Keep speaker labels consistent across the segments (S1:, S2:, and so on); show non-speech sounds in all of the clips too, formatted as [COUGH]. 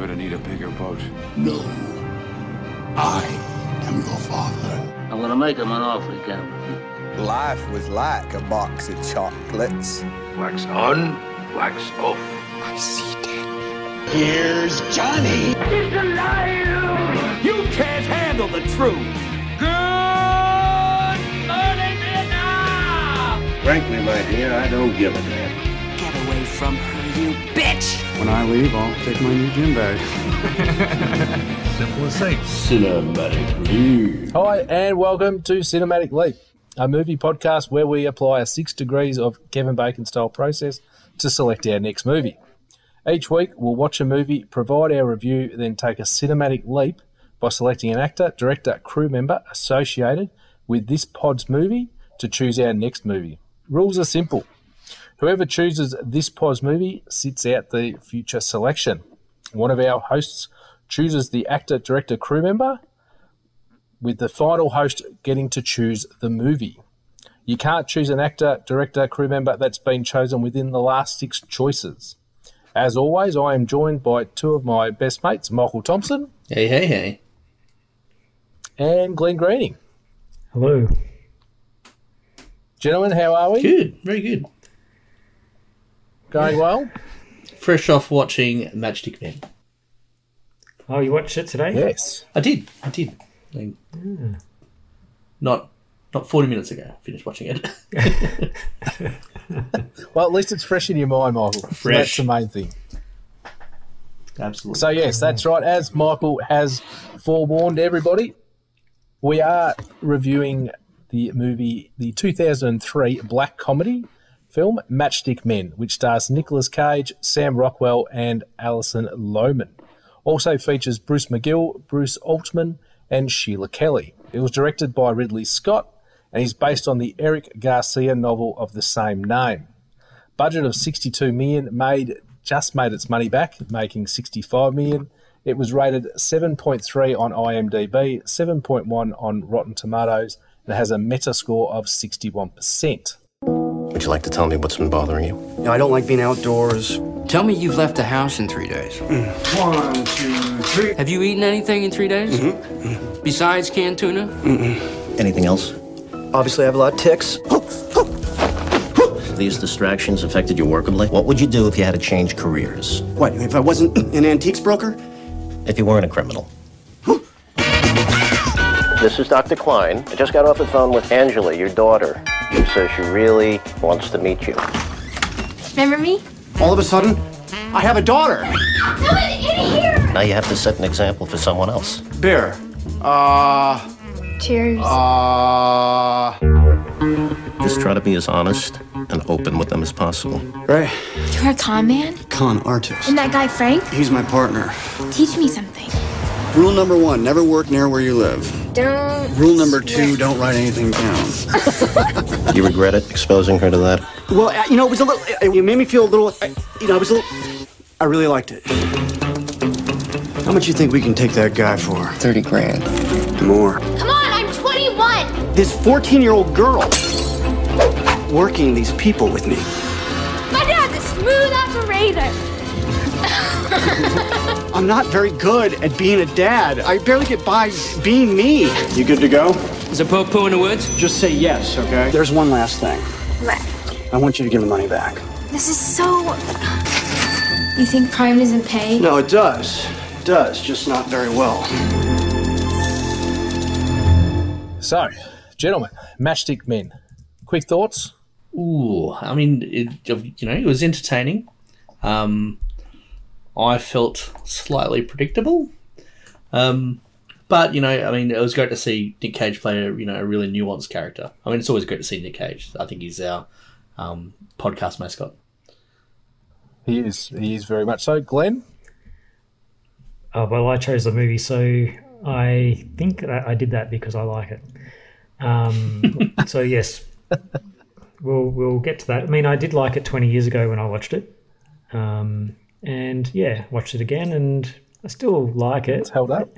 S1: gonna need a bigger boat.
S2: No. I am your father.
S3: I'm gonna make him an offer he can't refuse.
S4: Life was like a box of chocolates.
S1: Wax on, wax off.
S2: I see dead.
S5: Here's Johnny. He's alive!
S6: You can't handle the truth. Good morning, Vietnam!
S1: Frankly, my dear, I don't give a damn.
S7: Get away from her, you bitch!
S1: When I leave, I'll take my new gym bag. [LAUGHS] Simple as that.
S5: Cinematic Leap.
S8: Hi, and welcome to Cinematic Leap, a movie podcast where we apply a six degrees of Kevin Bacon style process to select our next movie. Each week, we'll watch a movie, provide our review, then take a cinematic leap by selecting an actor, director, crew member associated with this pod's movie to choose our next movie. Rules are simple. Whoever chooses this pod's movie sits out the future selection. One of our hosts chooses the actor, director, crew member, with the final host getting to choose the movie. You can't choose an actor, director, crew member that's been chosen within the last six choices. As always, I am joined by two of my best mates, Michael Thompson
S9: Hey, hey, hey.
S8: and Glenn Greening.
S10: Hello.
S8: Gentlemen, how are we?
S9: Good, very good.
S8: Going well?
S9: Fresh off watching Matchstick Men.
S10: Oh, you watched it today?
S8: Yes.
S9: I did, I did. Like, hmm. Not not 40 minutes ago, I finished watching it. [LAUGHS]
S8: Well, at least it's fresh in your mind, Michael. So
S9: Fresh.
S8: that's the main thing.
S9: Absolutely.
S8: So, yes, that's right. As Michael has forewarned everybody, we are reviewing the movie, the 2003 black comedy film Matchstick Men, which stars Nicolas Cage, Sam Rockwell, and Alison Lohman. Also features Bruce McGill, Bruce Altman, and Sheila Kelley. It was directed by Ridley Scott and is based on the Eric Garcia novel of the same name. Budget of 62 million made just made its money back, making 65 million. It was rated 7.3 on IMDb, 7.1 on Rotten Tomatoes, and has a meta score of 61%.
S11: Would you like to tell me what's been bothering you?
S12: I don't like being outdoors.
S7: Tell me you've left the house in three days. Mm.
S12: One, two, three.
S7: Have you eaten anything in three days? Mm-hmm. Mm-hmm. Besides canned tuna?
S11: Anything else?
S12: Obviously, I have a lot of ticks.
S11: These distractions affected you workably? What would you do if you had to change careers?
S12: What, if I wasn't an antiques broker?
S11: If you weren't a criminal? This is Dr. Klein. I just got off the phone with Angela, your daughter. She says she really wants to meet you.
S13: Remember me?
S12: All of a sudden, I have a daughter.
S13: Someone in here!
S11: Now you have to set an example for someone else.
S12: Beer. Uh,
S13: Cheers.
S12: uh.
S11: Just try to be as honest and open with them as possible.
S12: Right.
S13: You're a con man?
S12: Con artist.
S13: And that guy Frank?
S12: He's my partner.
S13: Teach me something.
S12: Rule number one never work near where you live.
S13: Don't.
S12: Rule number two don't write anything down. [LAUGHS]
S11: You regret it, exposing her to that?
S12: well, uh, you know, it was a little. It, it made me feel a little. uh, You know, I was a little. I really liked it. How much you think we can take that guy for?
S7: 30 grand.
S12: More.
S13: Come on, I'm 21!
S12: This 14 year old girl working these people with me.
S13: My dad's a smooth operator!
S12: I'm not very good at being a dad. I barely get by being me. You good to go?
S7: Is there po poo in the woods?
S12: Just say yes, okay? There's one last thing.
S13: What?
S12: I want you to give the money back.
S13: This is so. You think Prime doesn't pay?
S12: No, it does. It does, just not very well.
S8: So, gentlemen, Matchstick Men. Quick thoughts?
S9: Ooh, I mean, it, you know, it was entertaining. Um, I felt slightly predictable. Um, but, you know, I mean, it was great to see Nick Cage play a, you know, a really nuanced character. I mean, it's always great to see Nick Cage. I think he's our um, podcast mascot.
S8: He is. He is very much so. Glenn?
S10: Uh, well, I chose the movie, so I think that I did that because I like it. Um, [LAUGHS] so yes, we'll we'll get to that. I mean, I did like it 20 years ago when I watched it, um, and yeah, watched it again, and I still like it.
S8: It's held up.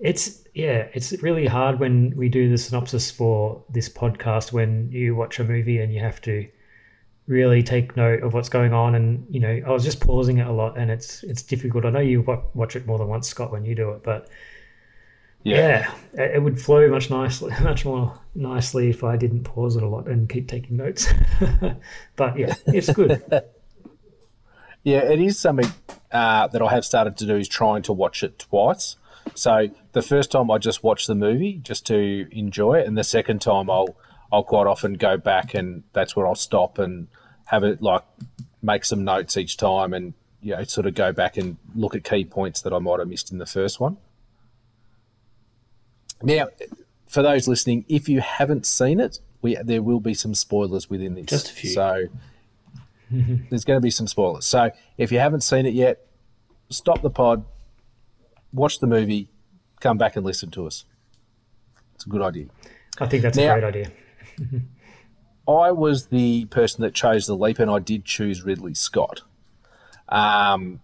S10: It's yeah, it's really hard when we do the synopsis for this podcast when you watch a movie and you have to really take note of what's going on, and you know, I was just pausing it a lot, and it's it's difficult. I know you watch it more than once, Scott, when you do it, but yeah, it it would flow much nicely, [LAUGHS] much more nicely if I didn't pause it a lot and keep taking notes. [LAUGHS] but yeah, it's good. [LAUGHS]
S8: Yeah, it is something uh, that I have started to do is trying to watch it twice. So the first time I just watch the movie just to enjoy it, and the second time I'll I'll quite often go back and that's where I'll stop and have it like make some notes each time and you know sort of go back and look at key points that I might have missed in the first one. Now, for those listening, if you haven't seen it, we there will be some spoilers within this.
S9: Just a few.
S8: So [LAUGHS] there's going to be some spoilers. So if you haven't seen it yet, stop the pod, watch the movie, come back and listen to us. It's a good idea.
S10: I think that's
S8: Now-
S10: a great idea. [LAUGHS]
S8: I was the person that chose the leap, and I did choose Ridley Scott, um,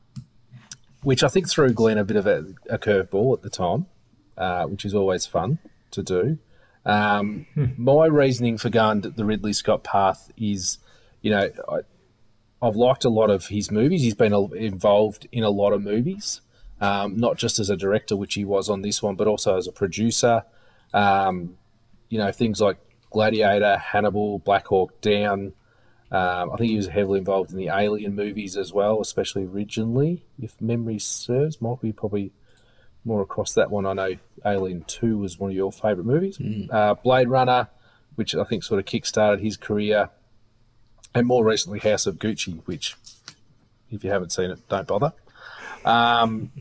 S8: which I think threw Glenn a bit of a, a curveball at the time, uh, which is always fun to do. Um, My reasoning for going the Ridley Scott path is, you know, I, I've liked a lot of his movies. He's been involved in a lot of movies, um, not just as a director, which he was on this one, but also as a producer. Um, you know, things like Gladiator, Hannibal, Black Hawk Down. Um, I think he was heavily involved in the Alien movies as well, especially originally, if memory serves. Might be probably more across that one. I know Alien 2 was one of your favourite movies. Uh, Blade Runner, which I think sort of kick-started his career. And more recently, House of Gucci, which, if you haven't seen it, don't bother. Um,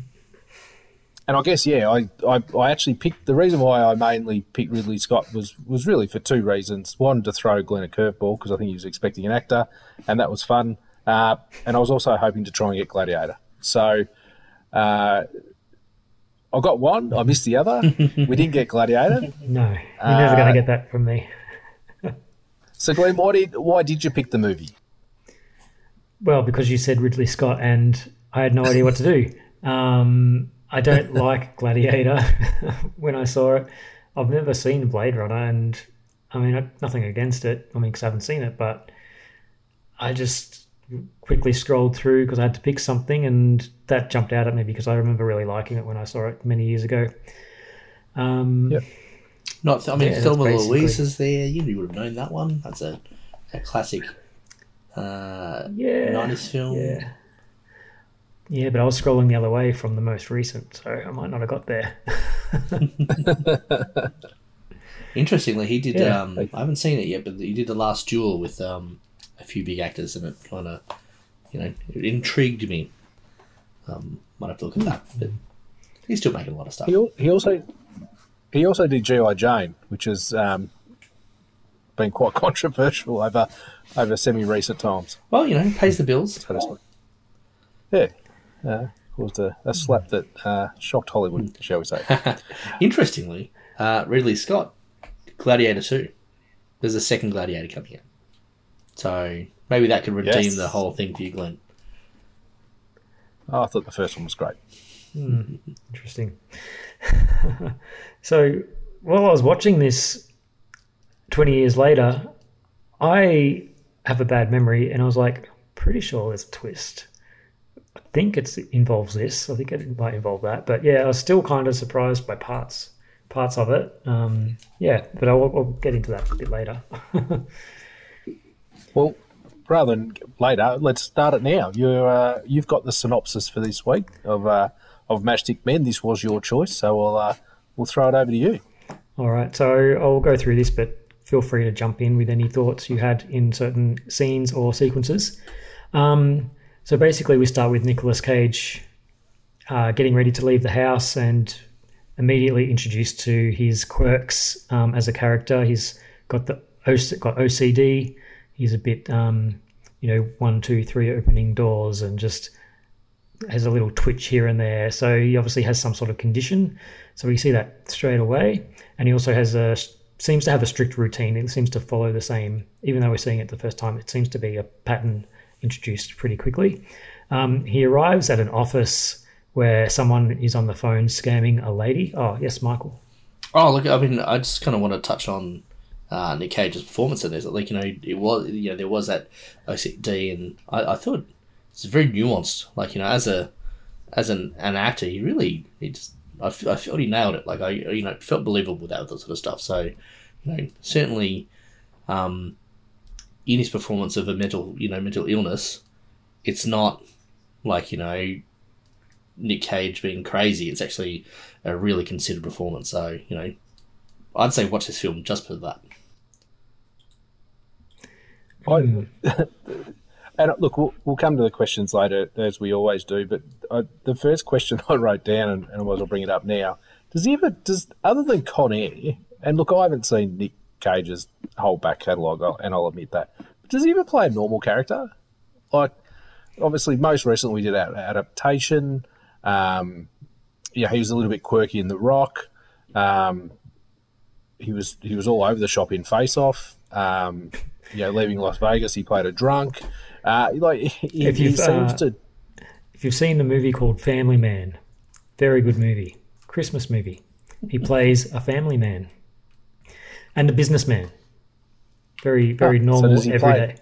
S8: and I guess yeah, I, I, I actually picked the reason why I mainly picked Ridley Scott was was really for two reasons. One to throw Glenn a curveball because I think he was expecting an actor, and that was fun. Uh, and I was also hoping to try and get Gladiator. So uh, I got one. I missed the other. [LAUGHS] we didn't get Gladiator.
S10: No, you're never going
S8: Uh,
S10: to get that from me.
S8: So Glenn, why did why did you pick the movie?
S10: Well, because you said Ridley Scott, and I had no idea what to do. Um, I don't [LAUGHS] like Gladiator. [LAUGHS] when I saw it, I've never seen Blade Runner, and I mean, nothing against it. I mean, because I haven't seen it, but I just quickly scrolled through because I had to pick something, and that jumped out at me because I remember really liking it when I saw it many years ago. Um,
S8: Yep.
S9: Not, I mean,
S10: Yeah, that's
S9: Thelma Louise is there. You would have known that one. That's a, a classic uh,
S10: Yeah,
S9: 90s film.
S10: Yeah. Yeah, but I was scrolling the other way from the most recent, so I might not have got there. [LAUGHS]
S9: Interestingly, he did.
S10: Yeah.
S9: Um, I haven't seen it yet, but he did the Last Duel with um, a few big actors, and it kind of, you know, it intrigued me. Um, might have to look at that, but he's still making a lot of stuff.
S8: He, he also he also did GI Jane, which has um, been quite [LAUGHS] controversial over over semi recent times.
S9: Well, you know, pays the bills.
S8: So that's what- yeah, uh, caused a, a slap that uh, shocked Hollywood, shall we say? [LAUGHS]
S9: Interestingly, uh, Ridley Scott, Gladiator 2. There's a second Gladiator coming out. So maybe that could redeem
S8: Yes.
S9: the whole thing for you, Glenn.
S8: Oh, I thought the first one was great.
S10: Hmm, interesting. [LAUGHS] so while I was watching this 20 years later, I have a bad memory and I was like, pretty sure there's a twist. I think it involves this. I think it might involve that. But yeah, I was still kind of surprised by parts parts of it. Um, yeah, but I'll, I'll get into that a bit later. [LAUGHS]
S8: Well, rather than later, let's start it now. You're uh, you've got the synopsis for this week of uh, of Matchstick Men. This was your choice, so we'll uh, we'll throw it over to you.
S10: All right, so I'll go through this, but feel free to jump in with any thoughts you had in certain scenes or sequences. Um, so basically, we start with Nicolas Cage uh, getting ready to leave the house and immediately introduced to his quirks um, as a character. He's got the got OCD. He's a bit, um, you know, one, two, three opening doors and just has a little twitch here and there. So he obviously has some sort of condition. So we see that straight away. And he also has a seems to have a strict routine. It seems to follow the same, even though we're seeing it the first time. It seems to be a pattern introduced pretty quickly. Um, he arrives at an office where someone is on the phone scamming a lady. Oh yes, Michael.
S9: Oh, look, I mean, I just kind of want to touch on uh, Nick Cage's performance in this. Like you know, it was you know there was that OCD, and I, I thought it's very nuanced. Like you know, as a as an, an actor, he really he just I felt he nailed it. Like I you know felt believable with that sort of stuff. So you know certainly um, in his performance of a mental you know mental illness, it's not like you know Nick Cage being crazy. It's actually a really considered performance. So you know, I'd say watch this film just for that.
S8: I, [LAUGHS] and look, we'll, we'll come to the questions later as we always do. But I, the first question [LAUGHS] I wrote down, and, and I will bring it up now. Does he ever does other than Con Air? And look, I haven't seen Nick Cage's whole back catalogue, and I'll admit that. But does he ever play a normal character? Like, obviously, most recently we did that adaptation. Um, yeah, he was a little bit quirky in The Rock. Um, he was he was all over the shop in Face Off. Um, you know, leaving Las Vegas, he played a drunk. Uh, like [LAUGHS] he,
S10: if
S8: he
S10: you've,
S8: seems
S10: uh,
S8: to.
S10: If you've seen the movie called Family Man, very good movie, Christmas movie. He plays a family man and a businessman. Very, very
S8: Oh, so
S10: normal,
S8: does he play
S10: everyday.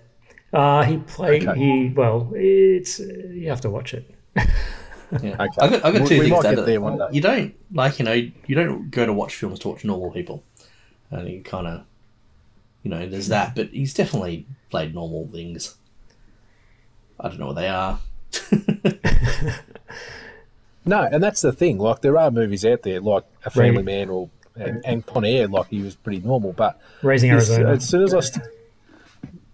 S10: Uh, he play
S8: Okay.
S10: he well. It's you have to watch it.
S9: Yeah. [LAUGHS]
S8: Okay.
S9: I got, I got
S8: We-
S9: two
S8: we
S9: things
S8: might get there
S9: that.
S8: one day.
S9: You don't like you know you don't go to watch films to watch normal people, and you kind of you know there's that. But he's definitely played normal things. I don't know what they are. [LAUGHS]
S8: No, and that's the thing. Like there are movies out there, like A Family
S10: Right.
S8: Man or and, and Con Air, like he was pretty normal. But
S10: Raising
S8: as-
S10: Arizona.
S8: As soon as I, st-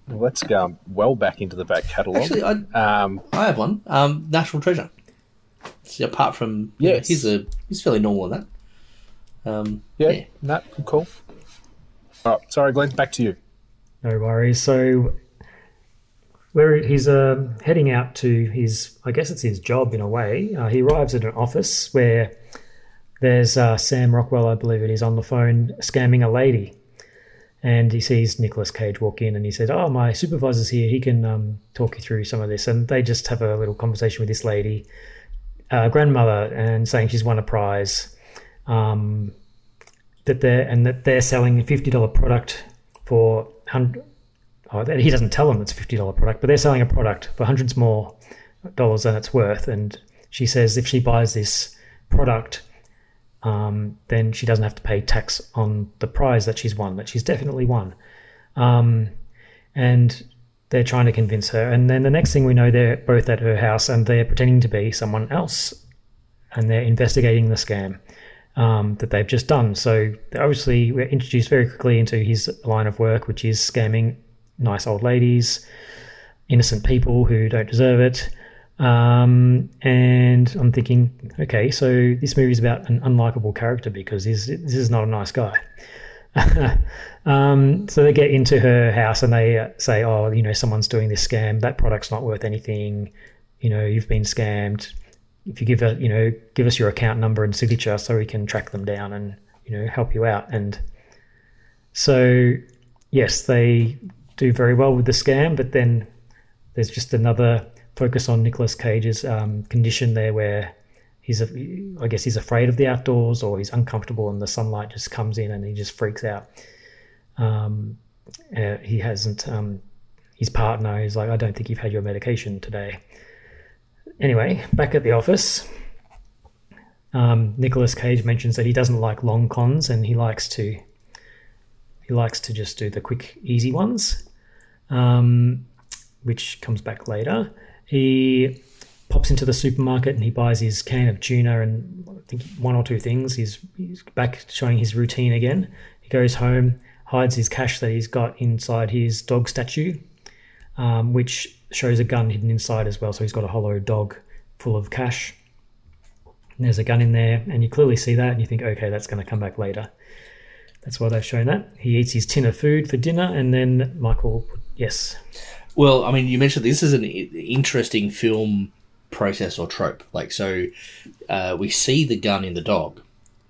S8: well, let's go well back into the back catalogue.
S9: Actually, I
S8: um,
S9: I have one. Um, National Treasure. See, apart from you know, he's a he's fairly normal in that. Um,
S8: yeah,
S9: yeah.
S8: no, cool. All right, sorry, Glenn, back to you.
S10: No worries. So, where he's uh, heading out to his, I guess it's his job in a way. Uh, he arrives at an office where there's uh, Sam Rockwell, I believe it is, on the phone scamming a lady. And he sees Nicolas Cage walk in and he says, Oh, my supervisor's here. He can um, talk you through some of this. And they just have a little conversation with this lady, uh, grandmother, and saying she's won a prize. Um, that they're and that they're selling a fifty dollar product for. Oh, he doesn't tell them it's a fifty dollar product, but they're selling a product for hundreds more dollars than it's worth. And she says if she buys this product, um, then she doesn't have to pay tax on the prize that she's won. That she's definitely won. Um, and they're trying to convince her. And then the next thing we know, they're both at her house and they're pretending to be someone else, and they're investigating the scam um, that they've just done. So obviously, we're introduced very quickly into his line of work, which is scamming nice old ladies, innocent people who don't deserve it. Um, and I'm thinking, okay, so this movie is about an unlikable character because this, this is not a nice guy. [LAUGHS] um, so they get into her house and they say, oh, you know, someone's doing this scam. That product's not worth anything. You know, you've been scammed if you give a you know give us your account number and signature so we can track them down and you know help you out and so yes they do very well with the scam but then there's just another focus on Nicolas Cage's um, condition there where he's a, I guess he's afraid of the outdoors or he's uncomfortable and the sunlight just comes in and he just freaks out. Um, uh, he hasn't um, his partner is like I don't think you've had your medication today. Anyway, back at the office, um, Nicholas Cage mentions that he doesn't like long cons and he likes to he likes to just do the quick, easy ones, um, which comes back later. He pops into the supermarket and he buys his can of tuna and I think one or two things. He's, he's back showing his routine again. He goes home, hides his cash that he's got inside his dog statue, um, which shows a gun hidden inside as well. So he's got a hollow dog full of cash. And there's a gun in there, and you clearly see that, and you think, okay, that's going to come back later. That's why they've shown that. He eats his tin of food for dinner, and then Michael, yes.
S9: Well, I mean, you mentioned this is an interesting film process or trope. Like, so uh, we see the gun in the dog,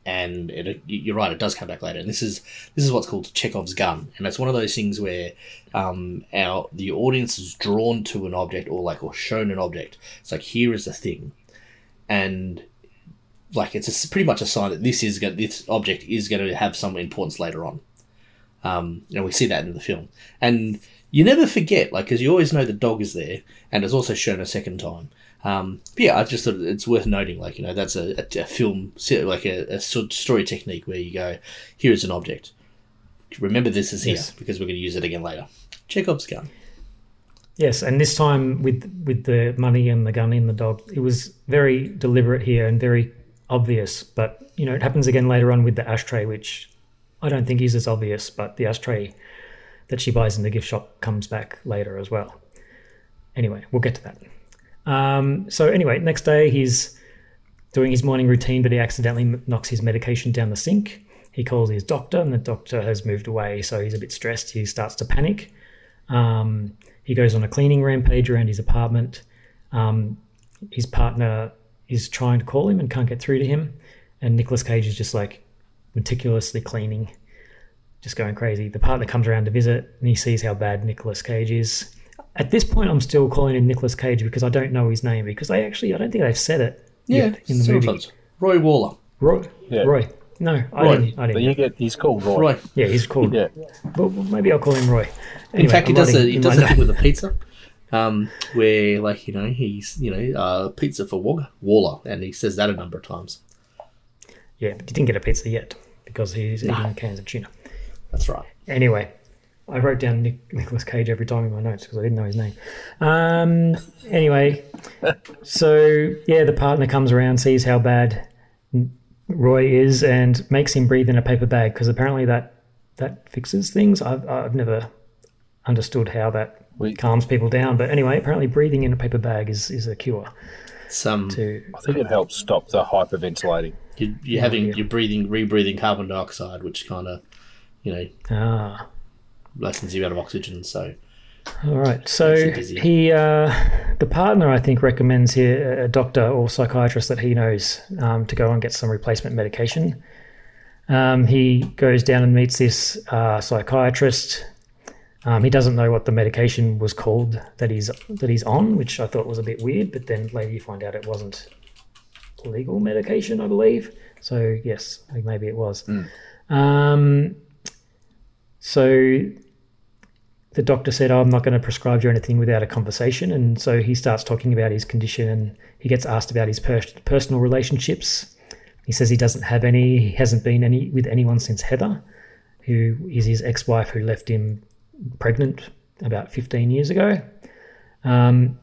S9: and it, you're right, it does come back later. And this is this is what's called Chekhov's gun, and it's one of those things where um, our the audience is drawn to an object or like or shown an object. It's like here is the thing, and like it's a, pretty much a sign that this is go- this object is going to have some importance later on. Um, and we see that in the film. And you never forget, like, because you always know the dog is there, and it's also shown a second time. Um, but yeah, I just thought it's worth noting, like, you know, that's a, a, a film, like a, a story technique where you go, here is an object. Remember this is here
S10: Yes.
S9: because we're going to use it again later. Chekhov's gun.
S10: Yes, and this time with with the money and the gun in the dog, it was very deliberate here and very obvious. But you know, it happens again later on with the ashtray, which I don't think is as obvious. But the ashtray that she buys in the gift shop comes back later as well. Anyway, we'll get to that. Um, so anyway, next day he's doing his morning routine, but he accidentally knocks his medication down the sink. He calls his doctor, and the doctor has moved away, so he's a bit stressed. He starts to panic. Um, he goes on a cleaning rampage around his apartment. Um, his partner is trying to call him and can't get through to him. And Nicolas Cage is just like meticulously cleaning, just going crazy. The partner comes around to visit and he sees how bad Nicolas Cage is. At this point, I'm still calling him Nicolas Cage because I don't know his name because they actually, I don't think they've said it yet in the
S9: several
S10: movie.
S9: times. Roy Waller.
S10: Roy.
S8: Yeah.
S10: Roy. No, I
S9: Roy.
S10: didn't. I didn't.
S8: But you get he's called Roy.
S9: Roy.
S10: Yeah, he's called.
S8: Yeah.
S10: But maybe I'll call him Roy.
S9: In fact, he
S10: I'm
S9: does a he does
S10: my
S9: a thing [LAUGHS] with a pizza, um, where like you know he's you know uh, pizza for Waller, Waller, and he says that a number of times.
S10: Yeah, but he didn't get a pizza yet because he's eating cans of tuna.
S9: That's right.
S10: Anyway, I wrote down Nick, Nicolas Cage every time in my notes because I didn't know his name. Um, anyway, [LAUGHS] so yeah, the partner comes around, sees how bad Roy is, and makes him breathe in a paper bag because apparently that that fixes things. I've I've never understood how that calms people down, but anyway, apparently breathing in a paper bag is is a cure.
S9: Some
S10: to
S8: I think it helps stop the hyperventilating.
S9: you, you're
S10: Yeah,
S9: having
S10: yeah.
S9: you're breathing rebreathing carbon dioxide, which kind of you know
S10: Ah.
S9: lessens you out of oxygen. So
S10: All right. So
S9: Makes you dizzy.
S10: he, uh, the partner, I think, recommends here a doctor or psychiatrist that he knows um, to go and get some replacement medication. Um, he goes down and meets this uh, psychiatrist. Um, he doesn't know what the medication was called that he's that he's on, which I thought was a bit weird. But then later you find out it wasn't legal medication, I believe. So yes, maybe it was. Um, so the doctor said, oh, I'm not going to prescribe you anything without a conversation. And so he starts talking about his condition and he gets asked about his per- personal relationships. He says he doesn't have any, he hasn't been any with anyone since Heather, who is his ex wife who left him pregnant about 15 years ago. Um,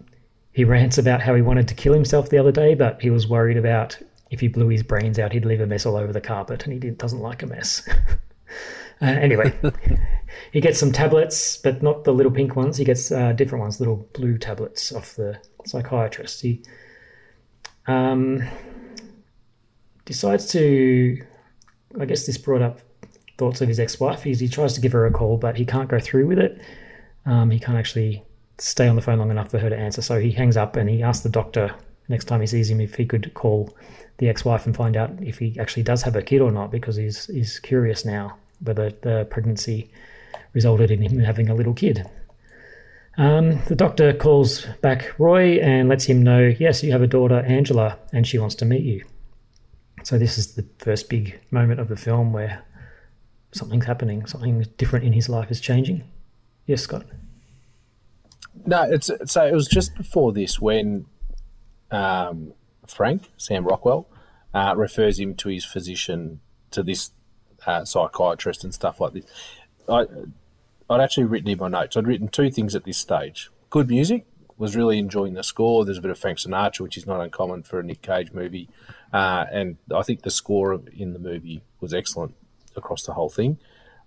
S10: he rants about how he wanted to kill himself the other day, but he was worried about if he blew his brains out, he'd leave a mess all over the carpet, and he doesn't like a mess. [LAUGHS] uh, anyway, [LAUGHS] he gets some tablets, but not the little pink ones. He gets uh, different ones, little blue tablets off the psychiatrist. He um, decides to, I guess this brought up thoughts of his ex-wife. He, he tries to give her a call, but he can't go through with it. Um, he can't actually stay on the phone long enough for her to answer. So he hangs up and he asks the doctor next time he sees him if he could call the ex-wife and find out if he actually does have a kid or not, because he's he's curious now whether the pregnancy resulted in him having a little kid. Um, the doctor calls back Roy and lets him know, yes, you have a daughter, Angela, and she wants to meet you. So this is the first big moment of the film where something's happening, something different in his life is changing. Yes, Scott.
S8: No, it's so it was just before this when um, Frank Sam Rockwell uh, refers him to his physician to this uh, psychiatrist and stuff like this. I I'd actually written in my notes. I'd written two things at this stage: good music. Was really enjoying the score. There's a bit of Frank Sinatra, which is not uncommon for a Nick Cage movie, uh, and I think the score in the movie was excellent across the whole thing.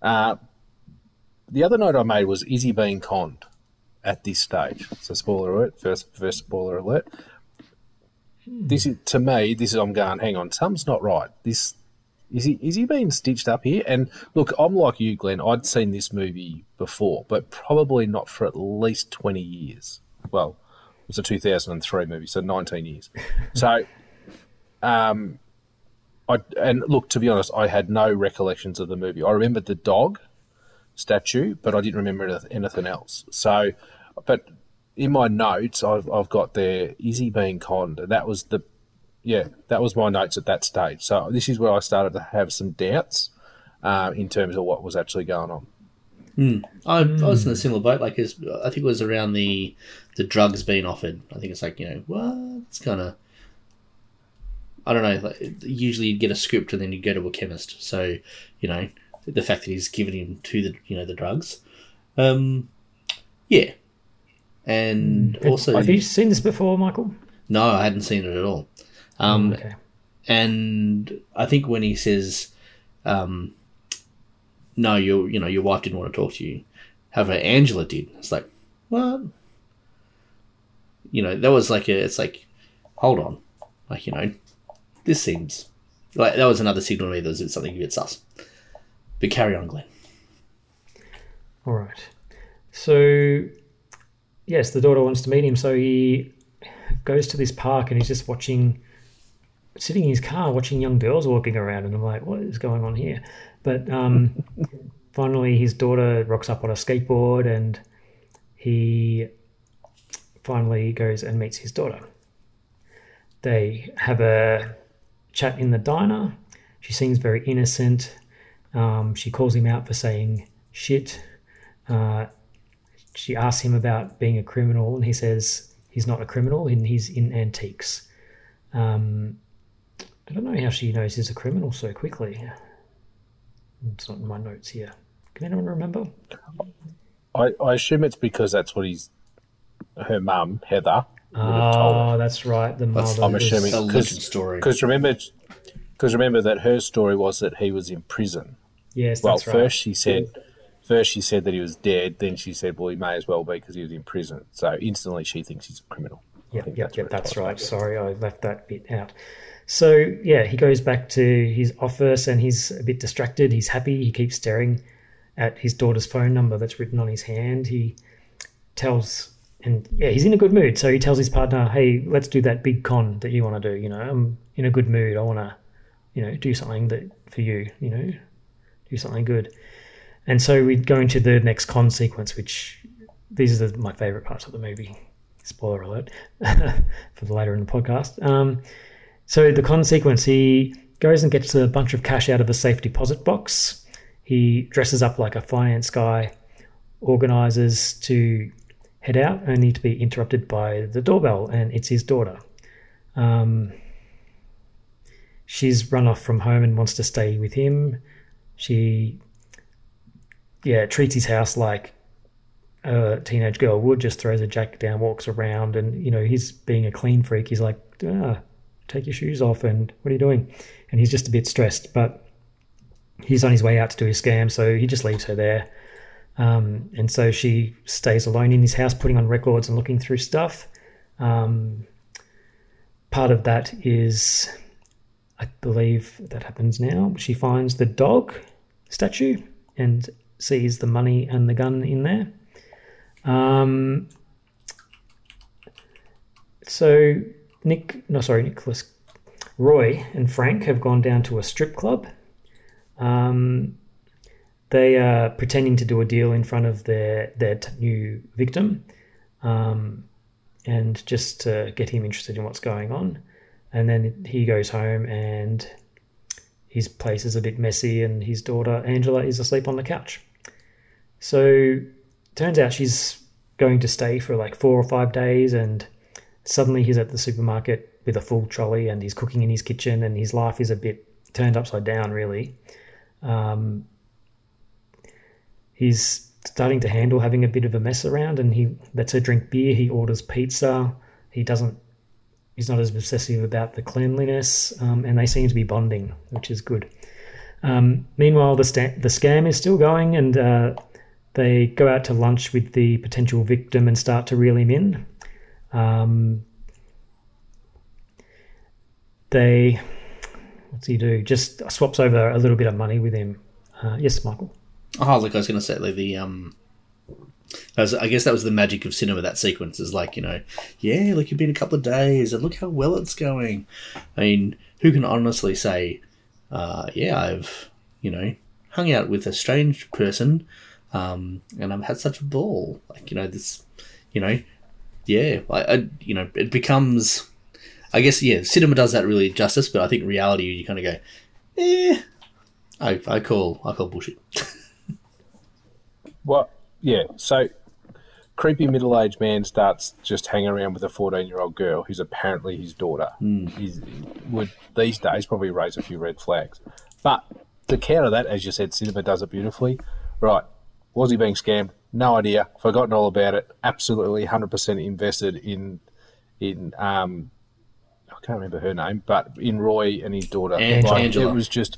S8: Uh, the other note I made was: is he being conned? at this stage. So spoiler alert, first first spoiler alert. This is to me, this is I'm going, hang on, something's not right. This is he is he being stitched up here? And look, I'm like you, Glenn, I'd seen this movie before, but probably not for at least twenty years. Well, it was a two thousand and three movie, so nineteen years. [LAUGHS] so um I and look, to be honest, I had no recollections of the movie. I remembered the dog, statue, but I didn't remember anything else. So, but in my notes, I've, I've got there, is he being conned? And that was the, yeah, that was my notes at that stage. So this is where I started to have some doubts uh, in terms of what was actually going on.
S9: Mm. I, I was in a similar boat. Like, it's, I think it was around the the drugs being offered. I think it's like you know what it's kind of. I don't know. Like, usually you'd get a script and then you'd go to a chemist. So you know the fact that he's given him to the you know the drugs, um, yeah, and also
S10: Have you seen this before, Michael?
S9: no, I hadn't seen it at all. Um,
S10: okay.
S9: and I think when he says, um, "No, your you know your wife didn't want to talk to you," however, Angela did. It's like, what? You know, that was like a. It's like, hold on, like you know, this seems like that was another signal to me that was something a bit sus. But carry on, Glenn.
S10: All right. So, yes, the daughter wants to meet him. So he goes to this park and he's just watching, sitting in his car, watching young girls walking around. And I'm like, what is going on here? But um, [LAUGHS] finally, his daughter rocks up on a skateboard and he finally goes and meets his daughter. They have a chat in the diner. She seems very innocent. Um, she calls him out for saying shit. Uh, she asks him about being a criminal, and he says he's not a criminal and he's in antiques. Um, I don't know how she knows he's a criminal so quickly. It's not in my notes here. Can anyone remember?
S8: I, I assume it's because that's what he's her mum Heather would have told ah, her.
S10: Oh, that's right. The
S9: That's-
S10: mother.
S8: I'm assuming
S9: a legend story.
S8: because remember because remember that her story was that he was in prison.
S10: Yes,
S8: Well,
S10: that's right.
S8: first she said first she said that he was dead. Then she said, well, he may as well be because he was in prison. So instantly she thinks he's a criminal. Yeah,
S10: Yep,
S8: think
S10: yep, yep,
S8: where it
S10: that's right. Sorry, I left that bit out. So, yeah, he goes back to his office and he's a bit distracted. He's happy. He keeps staring at his daughter's phone number that's written on his hand. He tells, and yeah, he's in a good mood. So he tells his partner, hey, let's do that big con that you want to do. You know, I'm in a good mood. I want to, you know, do something that for you, you know, do something good. And so we go into the next con sequence, which these are the, my favorite parts of the movie. Spoiler alert [LAUGHS] for the later in the podcast. Um, so the con sequence, he goes and gets a bunch of cash out of a safe deposit box. He dresses up like a finance guy, organizes to head out, only to be interrupted by the doorbell, and it's his daughter. Um, she's run off from home and wants to stay with him. She, yeah, treats his house like a teenage girl would, just throws a jacket down, walks around, and you know he's being a clean freak. He's like, ah, take your shoes off, and what are you doing? And he's just a bit stressed, but he's on his way out to do his scam, so he just leaves her there. Um, and so she stays alone in his house, putting on records and looking through stuff. Um, part of that is, I believe that happens now. She finds the dog statue and sees the money and the gun in there. Um, so Nick, no, sorry, Nicholas, Roy and Frank have gone down to a strip club. Um, they are pretending to do a deal in front of their their t- new victim, um, and just to get him interested in what's going on. And then he goes home and his place is a bit messy, and his daughter Angela is asleep on the couch. So turns out she's going to stay for like four or five days, and suddenly he's at the supermarket with a full trolley, and he's cooking in his kitchen, and his life is a bit turned upside down, really. Um, he's starting to handle having a bit of a mess around, and he lets her drink beer. He orders pizza. He doesn't. He's not as obsessive about the cleanliness, um, and they seem to be bonding, which is good. Um, meanwhile, the sta- the scam is still going, and uh, they go out to lunch with the potential victim and start to reel him in. Um, they, what's he do? Just swaps over a little bit of money with him. Uh, yes, Michael.
S9: Oh, look, I was going to say the um, was, I guess that was the magic of cinema. That sequence is like you know, yeah, look, you've been a couple of days, and look how well it's going. I mean, who can honestly say, uh, yeah, I've you know hung out with a strange person, um, and I've had such a ball. Like you know this, you know, yeah, I, I you know it becomes. I guess yeah, cinema does that really justice, but I think reality you kind of go, eh, I, I call I call bullshit. [LAUGHS]
S8: Well, yeah. So, creepy middle-aged man starts just hanging around with a fourteen-year-old girl who's apparently his daughter. He's would these days probably raise a few red flags. But to counter that, as you said, cinema does it beautifully. Right? Was he being scammed? No idea. Forgotten all about it. Absolutely, hundred percent invested in in um, I can't remember her name, but in Roy and his daughter.
S9: Ang-
S8: Like,
S9: Angela.
S8: It was just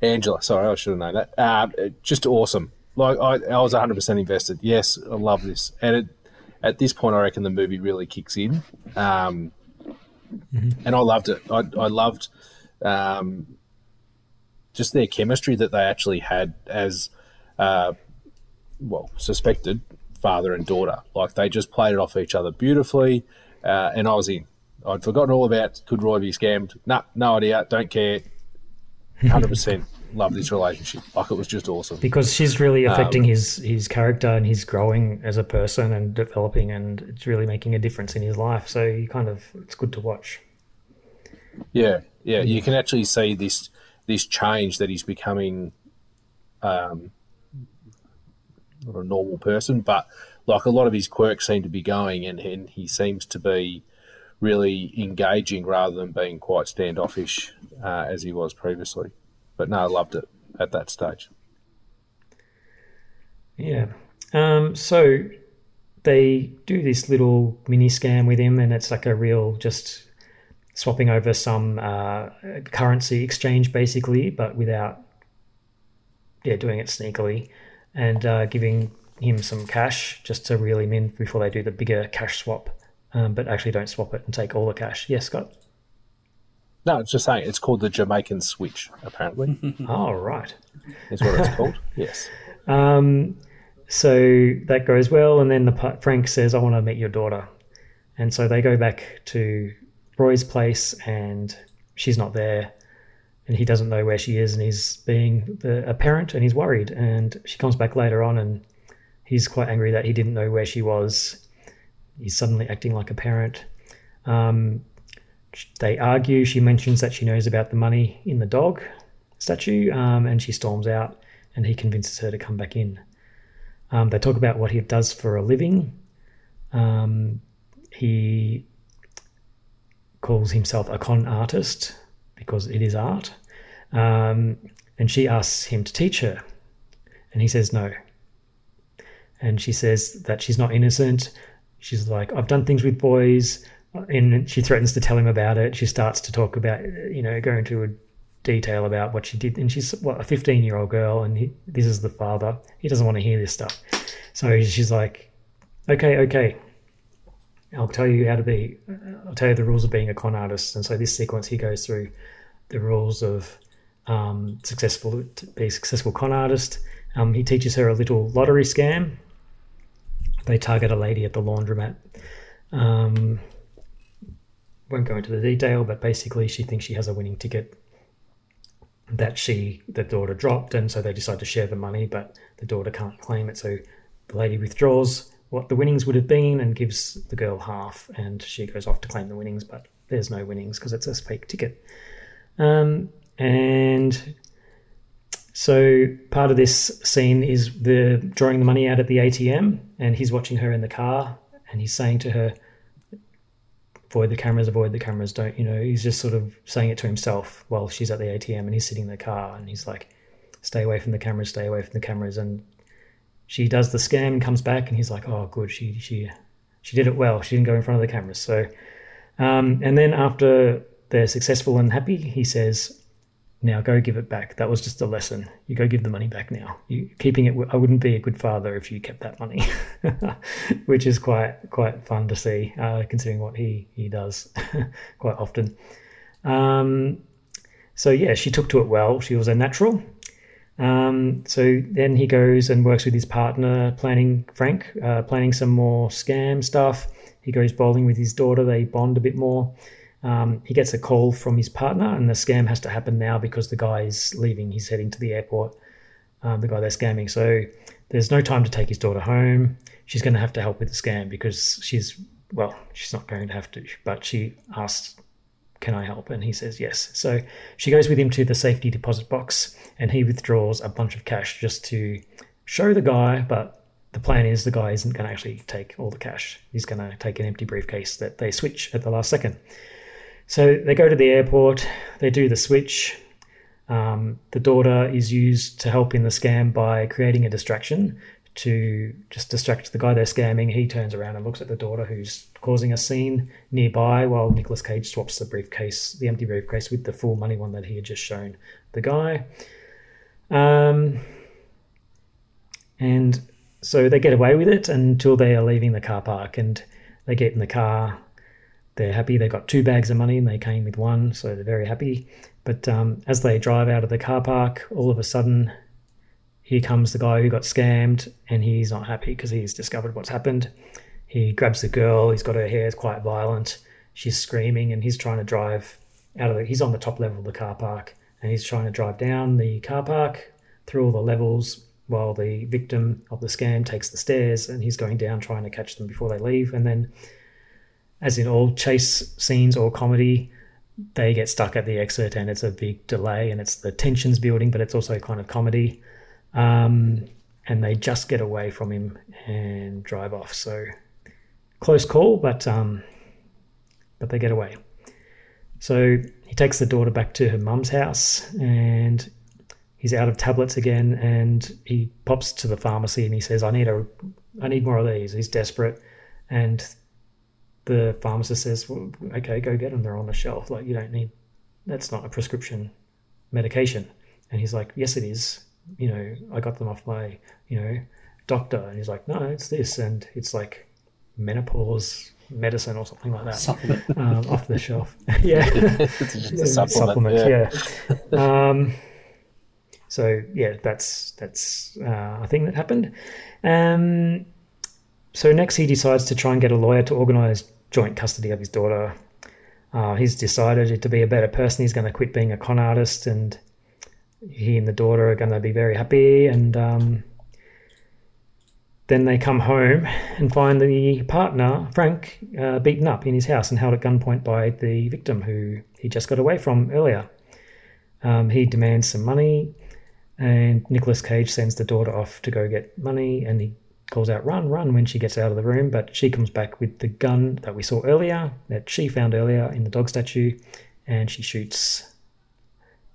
S8: Angela. Sorry, I should have known that. Um, just awesome. Like I, I was 100 percent invested. Yes, I love this. And it, at this point, I reckon the movie really kicks in. Um, And I loved it. I, I loved um, just their chemistry that they actually had as, uh, well, suspected father and daughter. Like they just played it off each other beautifully. Uh, and I was in. I'd forgotten all about could Roy be scammed? Nah, no idea. Don't care. Hundred percent love this relationship. Like it was just awesome.
S10: because she's really
S8: Um,
S10: affecting his his character and he's growing as a person and developing and it's really making a difference in his life so you kind of it's good to watch
S8: Yeah, yeah. You can actually see this this change that he's becoming, um, not a normal person, but like a lot of his quirks seem to be going, and, and he seems to be really engaging rather than being quite standoffish uh, as he was previously. But no, I loved it at that stage.
S10: yeah um so they do this little mini scam with him and it's like a real just swapping over some uh, currency exchange basically but without yeah doing it sneakily and uh, giving him some cash just to reel him in before they do the bigger cash swap um, but actually don't swap it and take all the cash yes scott
S8: No, it's just saying it's called the Jamaican switch. Apparently, [LAUGHS]
S10: oh right
S8: is what it's [LAUGHS] called. Yes.
S10: Um, so that goes well, and then the Frank says, "I want to meet your daughter," and so they go back to Roy's place, and she's not there, and he doesn't know where she is, and he's being the, a parent, and he's worried. And she comes back later on, and he's quite angry that he didn't know where she was. He's suddenly acting like a parent. Um, they argue. She mentions that she knows about the money in the dog statue, um, and she storms out, and he convinces her to come back in. Um, they talk about what he does for a living. Um, he calls himself a con artist because it is art. Um, and she asks him to teach her, and he says no. And she says that she's not innocent. She's like, I've done things with boys, and she threatens to tell him about it. She starts to talk about, you know, go into a detail about what she did, and she's what a 15 year old girl, and he, this is the father. He doesn't want to hear this stuff, so she's like, okay, okay, I'll tell you how to be. I'll tell you the rules of being a con artist. And so this sequence, he goes through the rules of um, successful to be a successful con artist. Um, he teaches her a little lottery scam. They target a lady at the laundromat. Um, won't go into the detail, but basically, she thinks she has a winning ticket that she the daughter dropped, and so they decide to share the money, but the daughter can't claim it. So the lady withdraws what the winnings would have been and gives the girl half, and she goes off to claim the winnings, but there's no winnings because it's a fake ticket. Um, and so part of this scene is the drawing the money out at the ATM, and he's watching her in the car, and he's saying to her, "Avoid the cameras, avoid the cameras." Don't you know? He's just sort of saying it to himself while she's at the ATM, and he's sitting in the car, and he's like, "Stay away from the cameras, stay away from the cameras." And she does the scam comes back, and he's like, "Oh, good, she she she did it well. She didn't go in front of the cameras." So, um, and then after they're successful and happy, he says, now go give it back. That was just a lesson. You go give the money back now. You keeping it. I wouldn't be a good father if you kept that money, [LAUGHS] which is quite quite fun to see, uh, considering what he he does [LAUGHS] quite often. Um, so yeah, she took to it well. She was a natural. Um, so then he goes and works with his partner, planning Frank, uh, planning some more scam stuff. He goes bowling with his daughter. They bond a bit more. Um, he gets a call from his partner, and the scam has to happen now because the guy is leaving. He's heading to the airport. Um, the guy they're scamming. So there's no time to take his daughter home. She's going to have to help with the scam because she's well, she's not going to have to, but she asks, "Can I help?" And he says yes. So she goes with him to the safety deposit box, and he withdraws a bunch of cash just to show the guy, but the plan is the guy isn't going to actually take all the cash. He's going to take an empty briefcase that they switch at the last second. So they go to the airport, they do the switch. Um, the daughter is used to help in the scam by creating a distraction to just distract the guy they're scamming. He turns around and looks at the daughter who's causing a scene nearby while Nicolas Cage swaps the briefcase, the empty briefcase, with the full money one that he had just shown the guy. Um, and so they get away with it until they are leaving the car park and they get in the car. They're happy. They've got two bags of money and they came with one, so they're very happy. But um, as they drive out of the car park, all of a sudden, here comes the guy who got scammed and he's not happy because he's discovered what's happened. He grabs the girl, he's got her hair, it's quite violent. She's screaming and he's trying to drive out of the, he's on the top level of the car park and he's trying to drive down the car park through all the levels while the victim of the scam takes the stairs and he's going down trying to catch them before they leave. And then, as in all chase scenes or comedy, they get stuck at the exit and it's a big delay and it's the tensions building, but it's also kind of comedy. Um, and they just get away from him and drive off. So close call, but um, but they get away. So he takes the daughter back to her mum's house and he's out of tablets again and he pops to the pharmacy and he says i need a i need more of these he's desperate and the pharmacist says well, okay go get them they're on the shelf. Like you don't need that's not a prescription medication. And he's like yes it is. You know i got them off my you know doctor. And he's like no it's this. And it's like menopause medicine or something like that.
S9: Supplement. [LAUGHS]
S10: um, off the shelf. [LAUGHS] [LAUGHS] Yeah.
S8: It's just a supplement,
S10: yeah, Um, so yeah, that's that's uh, a thing that happened. Um, so next, he decides to try and get a lawyer to organise joint custody of his daughter. Uh, he's decided to be a better person. He's going to quit being a con artist, and he and the daughter are going to be very happy. And um, then they come home and find the partner, Frank, uh, beaten up in his house and held at gunpoint by the victim who he just got away from earlier. Um, he demands some money, and Nicolas Cage sends the daughter off to go get money, and he calls out "run, run" when she gets out of the room. But she comes back with the gun that we saw earlier, that she found earlier in the dog statue, and she shoots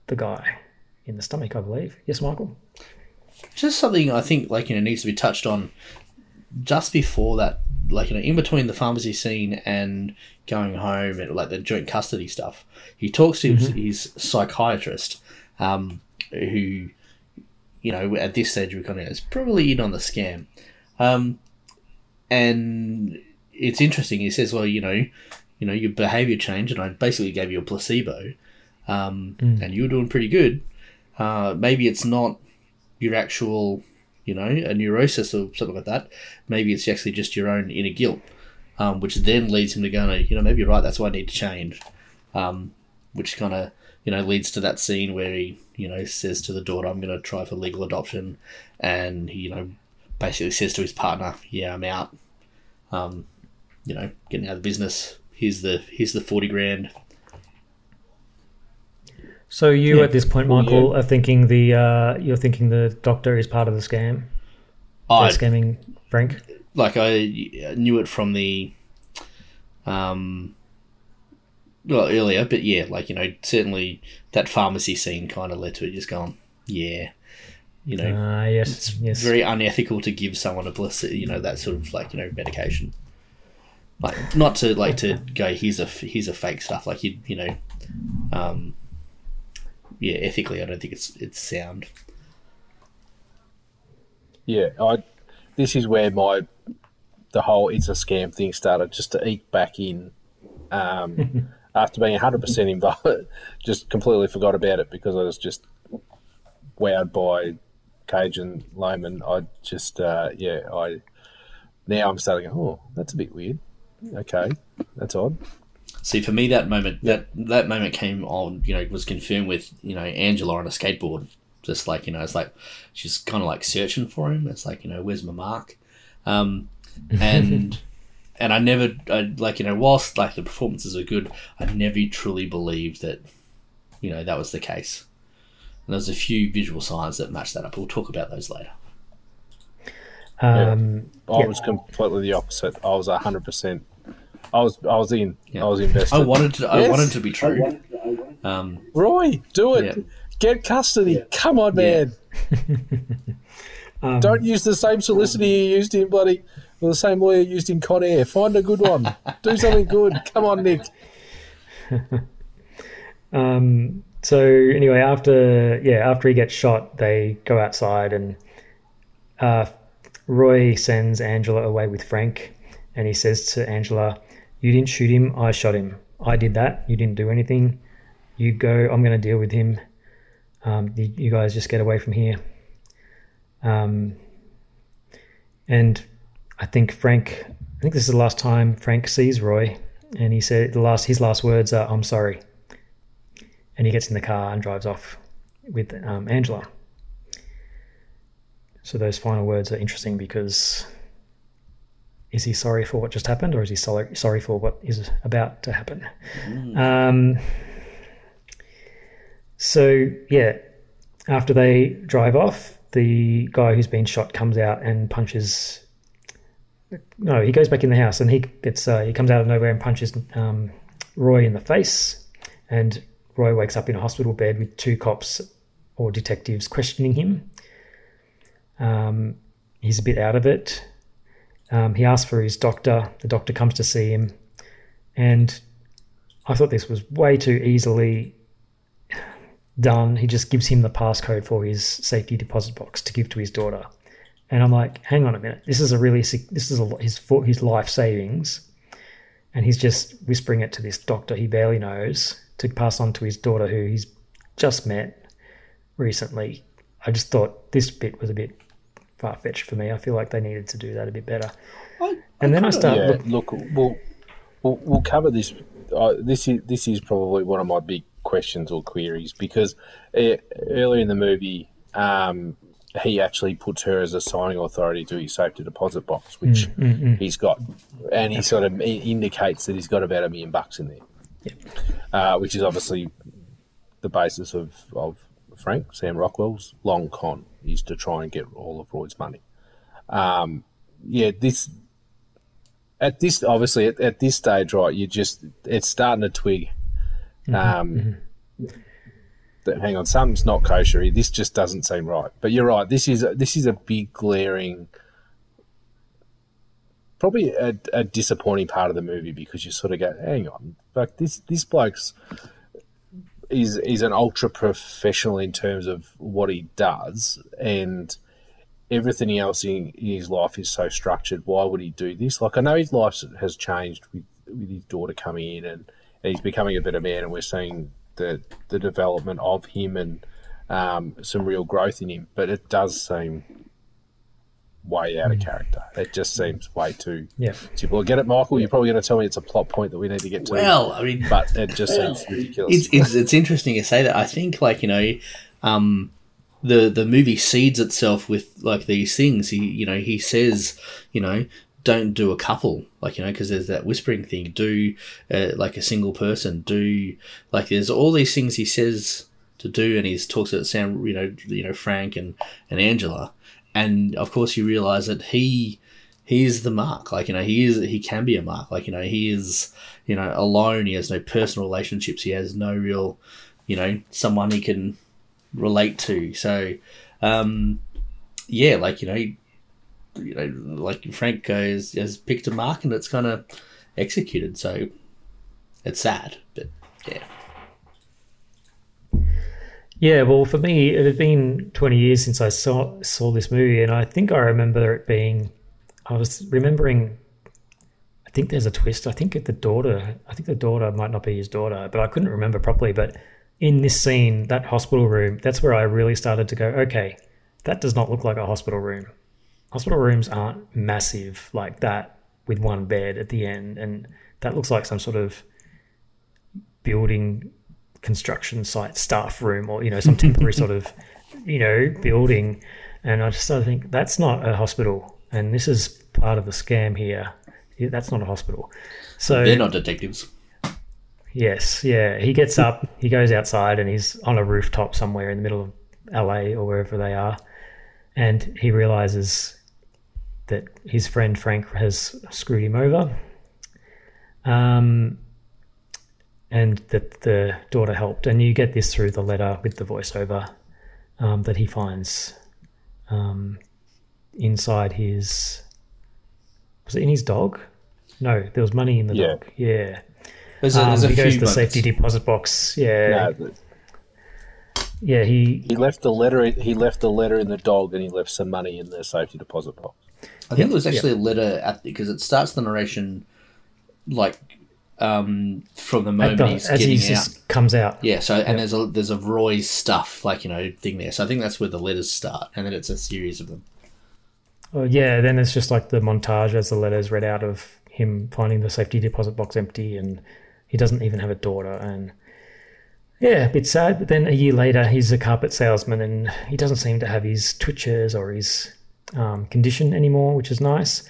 S10: the guy in the stomach, I believe. Yes, Michael.
S9: Just something I think like you know needs to be touched on just before that, like you know, in between the pharmacy scene and going home and like the joint custody stuff. He talks to his,
S10: Mhm.
S9: his psychiatrist, um, who, you know, at this stage we're kind of is probably in on the scam, um, and it's interesting. He says, "Well, you know, you know, your behavior changed, and I basically gave you a placebo, um,
S10: Mm.
S9: and you were doing pretty good. Uh, maybe it's not your actual, you know, a neurosis or something like that. Maybe it's actually just your own inner guilt, um, which then leads him to go, you know, maybe you're right. That's what I need to change. Um, which kind of, you know, leads to that scene where he, you know, says to the daughter, "I'm going to try for legal adoption," and he, you know, basically says to his partner, "Yeah, I'm out. Um, you know, getting out of the business. Here's the here's the forty grand."
S10: So you
S9: Yeah.
S10: at this point, Michael,
S9: yeah.
S10: are thinking the uh, you're thinking the doctor is part of the scam.
S9: I-
S10: scamming Frank.
S9: like I knew it from the um well earlier but yeah like you know certainly that pharmacy scene kind of led to it just going yeah you know
S10: Ah, yes,
S9: it's
S10: yes.
S9: very unethical to give someone a placebo you know that sort of like you know medication like not to like to go here's a here's a fake stuff like you you know um yeah ethically i don't think it's it's sound
S8: Yeah, I. This is where my the whole it's a scam thing started just to eke back in. Um, [LAUGHS] after being hundred percent involved, [LAUGHS] just completely forgot about it because I was just wowed by Cajun Layman. I just uh, yeah, I now I'm starting. Oh, that's a bit weird. Okay, that's odd.
S9: See, for me, that moment that that moment came on. You know, was confirmed with you know Angela on a skateboard. Just like you know, it's like she's kind of like searching for him. It's like you know, where's my mark? Um, and [LAUGHS] and I never I, like you know, whilst like the performances are good, I never truly believed that you know that was the case. And there's a few visual signs that match that up. We'll talk about those later.
S10: Um,
S8: I
S10: yeah.
S8: was completely the opposite. I was hundred percent. I was I was in. I was invested.
S9: I wanted to. I
S8: Yes.
S9: wanted to be true. Um,
S8: Roy, do it.
S9: Yeah.
S8: Get custody. Come on, man. [LAUGHS]
S10: Um,
S8: Don't use the same solicitor you used in bloody, or the same lawyer you used in Con Air. Find a good one. do something good. Come on, Nick. [LAUGHS]
S10: Um, so anyway, after yeah, after he gets shot, they go outside and uh, Roy sends Angela away with Frank, and he says to Angela, "You didn't shoot him. I shot him. I did that. You didn't do anything. You go. I'm going to deal with him. Um, you, you guys just get away from here." Um, and I think Frank. I think this is the last time Frank sees Roy, and he said the last his last words are, "I'm sorry." And he gets in the car and drives off with um, Angela. So those final words are interesting because is he sorry for what just happened, or is he sorry sorry for what is about to happen? Um, so yeah, after they drive off, the guy who's been shot comes out and punches. No, he goes back in the house and he gets uh, he comes out of nowhere and punches um, Roy in the face, and Roy wakes up in a hospital bed with two cops or detectives questioning him. Um, he's a bit out of it. Um, he asks for his doctor. The doctor comes to see him, and I thought this was way too easily done. He just gives him the passcode for his safety deposit box to give to his daughter, and I'm like, hang on a minute, this is a really sig- this is a, his his life savings, and he's just whispering it to this doctor he barely knows to pass on to his daughter who he's just met recently. I just thought this bit was a bit far fetched for me. I feel like they needed to do that a bit better. and then I start
S8: Yeah,
S10: look,
S8: look, we'll, we'll we'll cover this. Uh, this is this is probably one of my big questions or queries because uh, earlier in the movie, um, he actually puts her as a signing authority to his safety deposit box, which
S10: Mm, mm, mm.
S8: he's got, and he sort of i- indicates that he's got about a million bucks in there, uh, which is obviously the basis of, of Frank Sam Rockwell's long con is to try and get all of Roy's money. Um, yeah, this at this obviously at, at this stage, right? You just it's starting to twig. Um, that hang on, something's not kosher. This just doesn't seem right. But you're right. This is this is a big glaring, probably a, a disappointing part of the movie because you sort of go, hang on, like this this bloke's is is an ultra professional in terms of what he does and everything else in, in his life is so structured. Why would he do this? Like I know his life has changed with with his daughter coming in and, and he's becoming a better man and we're seeing the the development of him and um, some real growth in him. But it does seem way out of character. It just seems way too
S10: Yeah.
S8: simple. Get it, Michael? You're probably going to tell me it's a plot point that we need to get to.
S9: Well, I mean,
S8: but it just seems ridiculous.
S9: It's, it's it's interesting to say that. I think like you know, um, the the movie seeds itself with like these things. He you know he says you know don't do a couple like you know because there's that whispering thing. Do uh, like a single person. Do like there's all these things he says to do, and he talks about Sam you know you know Frank and and Angela, and of course you realize that he he is the mark. Like, you know, he is he can be a mark. Like, you know, he is, you know, alone. He has no personal relationships. He has no real, you know, someone he can relate to. So, um, yeah, like you know, you know, like Frank goes has picked a mark and it's kind of executed. So it's sad, but yeah.
S10: Yeah, well, for me, it had been 20 years since I saw saw this movie, and I think I remember it being. I was remembering. I think there's a twist. I think the daughter. I think the daughter might not be his daughter, but I couldn't remember properly. But in this scene, that hospital room, that's where I really started to go. Okay, that does not look like a hospital room. Hospital rooms aren't massive like that with one bed at the end, and that looks like some sort of building construction site staff room or you know some temporary [LAUGHS] sort of you know building. And i just started to think that's not a hospital. And this is part of the scam here. That's not a hospital. So
S9: they're not detectives.
S10: yes yeah. He gets up [LAUGHS] he goes outside and he's on a rooftop somewhere in the middle of la or wherever they are. And he realizes that his friend Frank has screwed him over. Um, and that the daughter helped. And you get this through the letter with the voiceover um, that he finds um, inside his. Was it in his dog? No, there was money in the
S8: Yeah.
S10: dog. Yeah.
S9: There's a- there's
S10: Um,
S9: a
S10: he goes
S9: few
S10: to the safety deposit box. Yeah.
S8: No,
S10: yeah, he
S8: he left the letter. He left the letter in the dog, and he left some money in the safety deposit box.
S9: I think it was actually a letter at because it starts the narration like um, from the moment
S10: the-
S9: he's getting
S10: he
S9: out.
S10: comes out.
S9: Yeah, so and there's a there's a Roy stuff like you know thing there. So I think that's where the letters start, and then it's a series of them.
S10: Well, yeah, then it's just like the montage as the letters read out of him finding the safety deposit box empty and he doesn't even have a daughter. And yeah, a bit sad. But then a year later, he's a carpet salesman and he doesn't seem to have his twitches or his um, condition anymore, which is nice.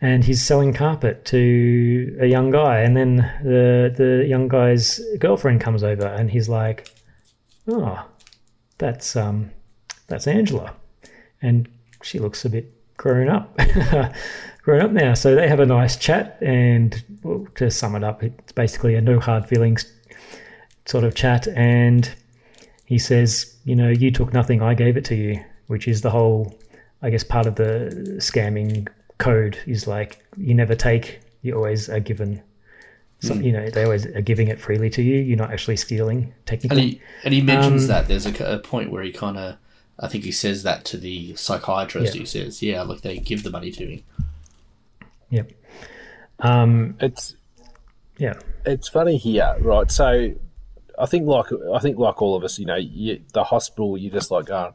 S10: And he's selling carpet to a young guy. And then the, the young guy's girlfriend comes over and he's like, oh, that's, um, that's Angela. And she looks a bit grown up, [LAUGHS] grown up now. So they have a nice chat, and well, to sum it up, it's basically a no hard feelings sort of chat. And he says, you know, you took nothing, I gave it to you, which is the whole, I guess, part of the scamming code is like you never take, you always are given. So,
S9: Mm.
S10: You know, they always are giving it freely to you. You're not actually stealing,
S9: And
S10: technically.
S9: he and he mentions
S10: Um,
S9: that there's a, a point where he kind of, I think he says that to the psychiatrist.
S10: Yeah.
S9: He says, "Yeah, look, they give the money to me."
S10: Yep. Um,
S8: it's
S10: yeah,
S8: it's funny here, right? So I think like I think like all of us, you know, you, the hospital, you just like going,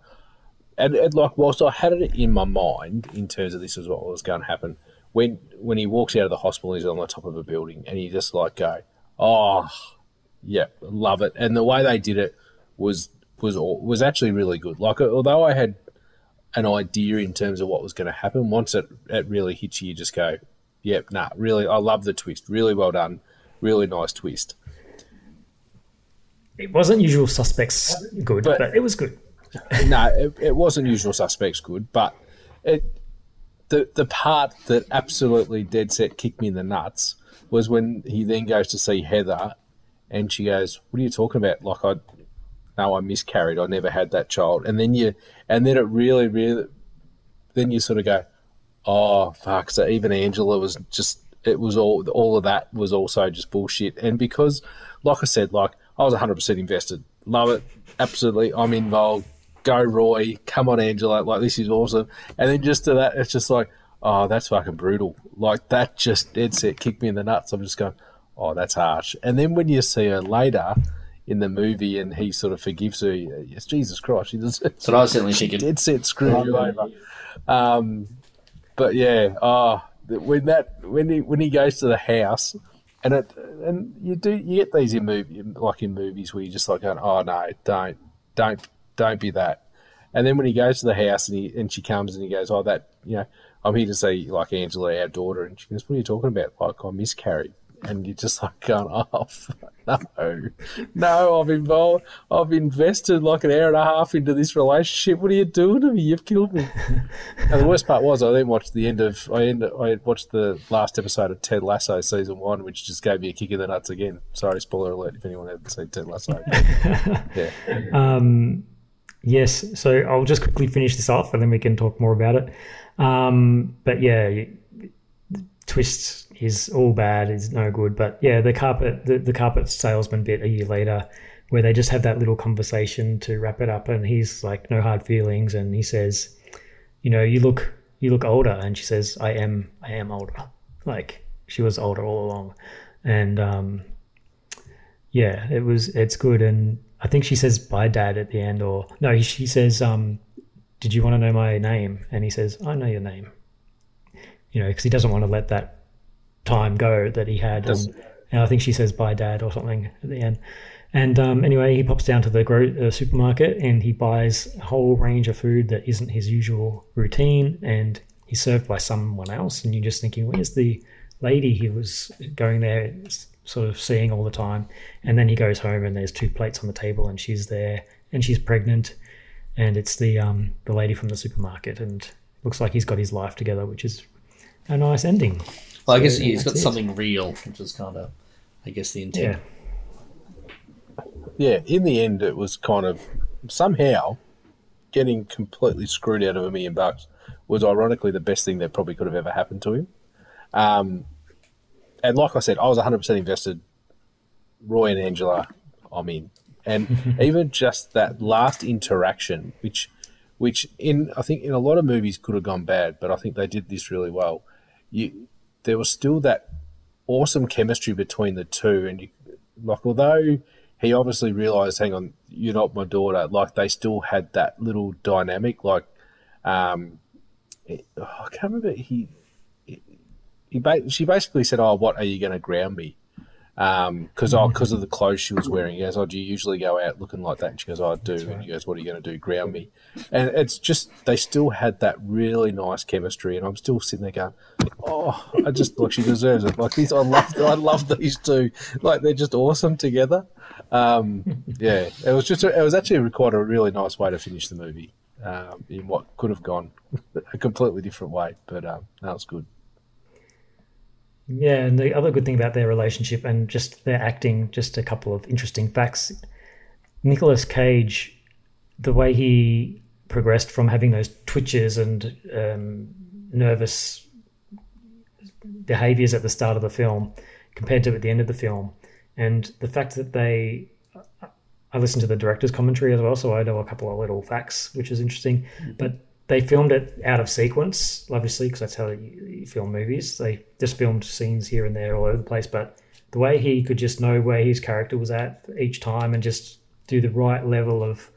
S8: and, and like whilst I had it in my mind in terms of this is what was going to happen when when he walks out of the hospital, he's on the top of a building, and you just like go, oh, yeah, love it. And the way they did it was was was actually really good. Like although I had an idea in terms of what was going to happen, once it it really hits you, you just go, yep, nah, really, I love the twist. Really well done. Really nice twist.
S10: it wasn't usual suspects good, but, it was good. [LAUGHS]
S8: no, it, it wasn't usual suspects good, but it the the part that absolutely dead set kicked me in the nuts was when he then goes to see Heather, and she goes, "What are you talking about? Like I, no, I miscarried. I never had that child." And then you, and then it really, really, then you sort of go, "Oh fuck!" So even Angela was just. It was all all of that was also just bullshit, and because, like I said, like I was hundred percent invested, love it, absolutely, I'm involved, go Roy, come on Angela, like this is awesome. And then just to that, it's just like, oh, that's fucking brutal. Like that just dead set kicked me in the nuts. I'm just going, oh, that's harsh. And then when you see her later in the movie and he sort of forgives her, yes, Jesus Christ, she does.
S9: That's what I was certainly
S8: she
S9: thinking.
S8: Dead set screw you over. Um, but yeah, oh, when that when he when he goes to the house. And it, and you do you get these in movie like in movies where you're just like going, oh no, don't don't don't be that. And then when he goes to the house and he and she comes and he goes, oh that you know, I'm here to see like Angela, our daughter, and she goes, what are you talking about? Like I miscarried, and you're just like going, [LAUGHS] oh fuck, no, no, I've involved, I've invested like an hour and a half into this relationship. What are you doing to me? You've killed me. [LAUGHS] and the worst part was I then watched the end of I end I watched the last episode of Ted Lasso season one, which just gave me a kick in the nuts again. Sorry, spoiler alert if anyone hasn't seen Ted Lasso. [LAUGHS] yeah.
S10: Um, yes, so I'll just quickly finish this off and then we can talk more about it. Um, but yeah, twist is all bad, is no good. But yeah, the carpet, the, the carpet salesman bit a year later, where they just have that little conversation to wrap it up, and he's like, no hard feelings, and he says, you know, you look, you look older, and she says, I am, I am older. Like she was older all along, and um, yeah, it was, it's good, and I think she says bye, dad, at the end, or no, she says, um, did you want to know my name? And he says, I know your name. You know, because he doesn't want to let that time go that he had. And, and I think she says bye, dad, or something at the end. And um, anyway, he pops down to the gro- uh, supermarket and he buys a whole range of food that isn't his usual routine. And he's served by someone else. And you're just thinking, where's the lady he was going there, sort of seeing all the time? And then he goes home and there's two plates on the table and she's there and she's pregnant. And it's the um, the lady from the supermarket. And looks like he's got his life together, which is a nice ending.
S9: Well, I guess
S10: So
S9: he's got
S10: it.
S9: something real, which is kind of, I guess, the intent.
S8: Yeah, in the end, it was kind of somehow getting completely screwed out of a million bucks was ironically the best thing that probably could have ever happened to him. Um, and like I said, I was 100% invested. Roy and Angela, I'm in. And [LAUGHS] even just that last interaction, which, which in I think in a lot of movies could have gone bad, but I think they did this really well. You, there was still that awesome chemistry between the two, and you, like although he obviously realized, hang on, you're not my daughter. Like they still had that little dynamic. Like, um, it- oh, I can't remember. He, he, ba- she basically said, "Oh, what are you going to ground me?" Um, because oh, because of the clothes she was wearing. He goes, "Oh, do you usually go out looking like that?" And she goes, "Oh, I do." And he goes, "What are you going to do? Ground me?" And it's just they still had that really nice chemistry, and I'm still sitting there going, "Oh, I just like she deserves it." Like these, I love, I love these two. Like they're just awesome together. Um, yeah, it was just, it was actually quite a really nice way to finish the movie. Um, in what could have gone a completely different way, but um, that was good.
S10: Yeah, and the other good thing about their relationship and just their acting, just a couple of interesting facts. Nicolas Cage, the way he progressed from having those twitches and um, nervous behaviors at the start of the film compared to at the end of the film, and the fact that they. I listened to the director's commentary as well, so I know a couple of little facts, which is interesting. But they filmed it out of sequence, obviously, because that's how you, film movies. They just filmed scenes here and there all over the place. But the way he could just know where his character was at each time and just do the right level of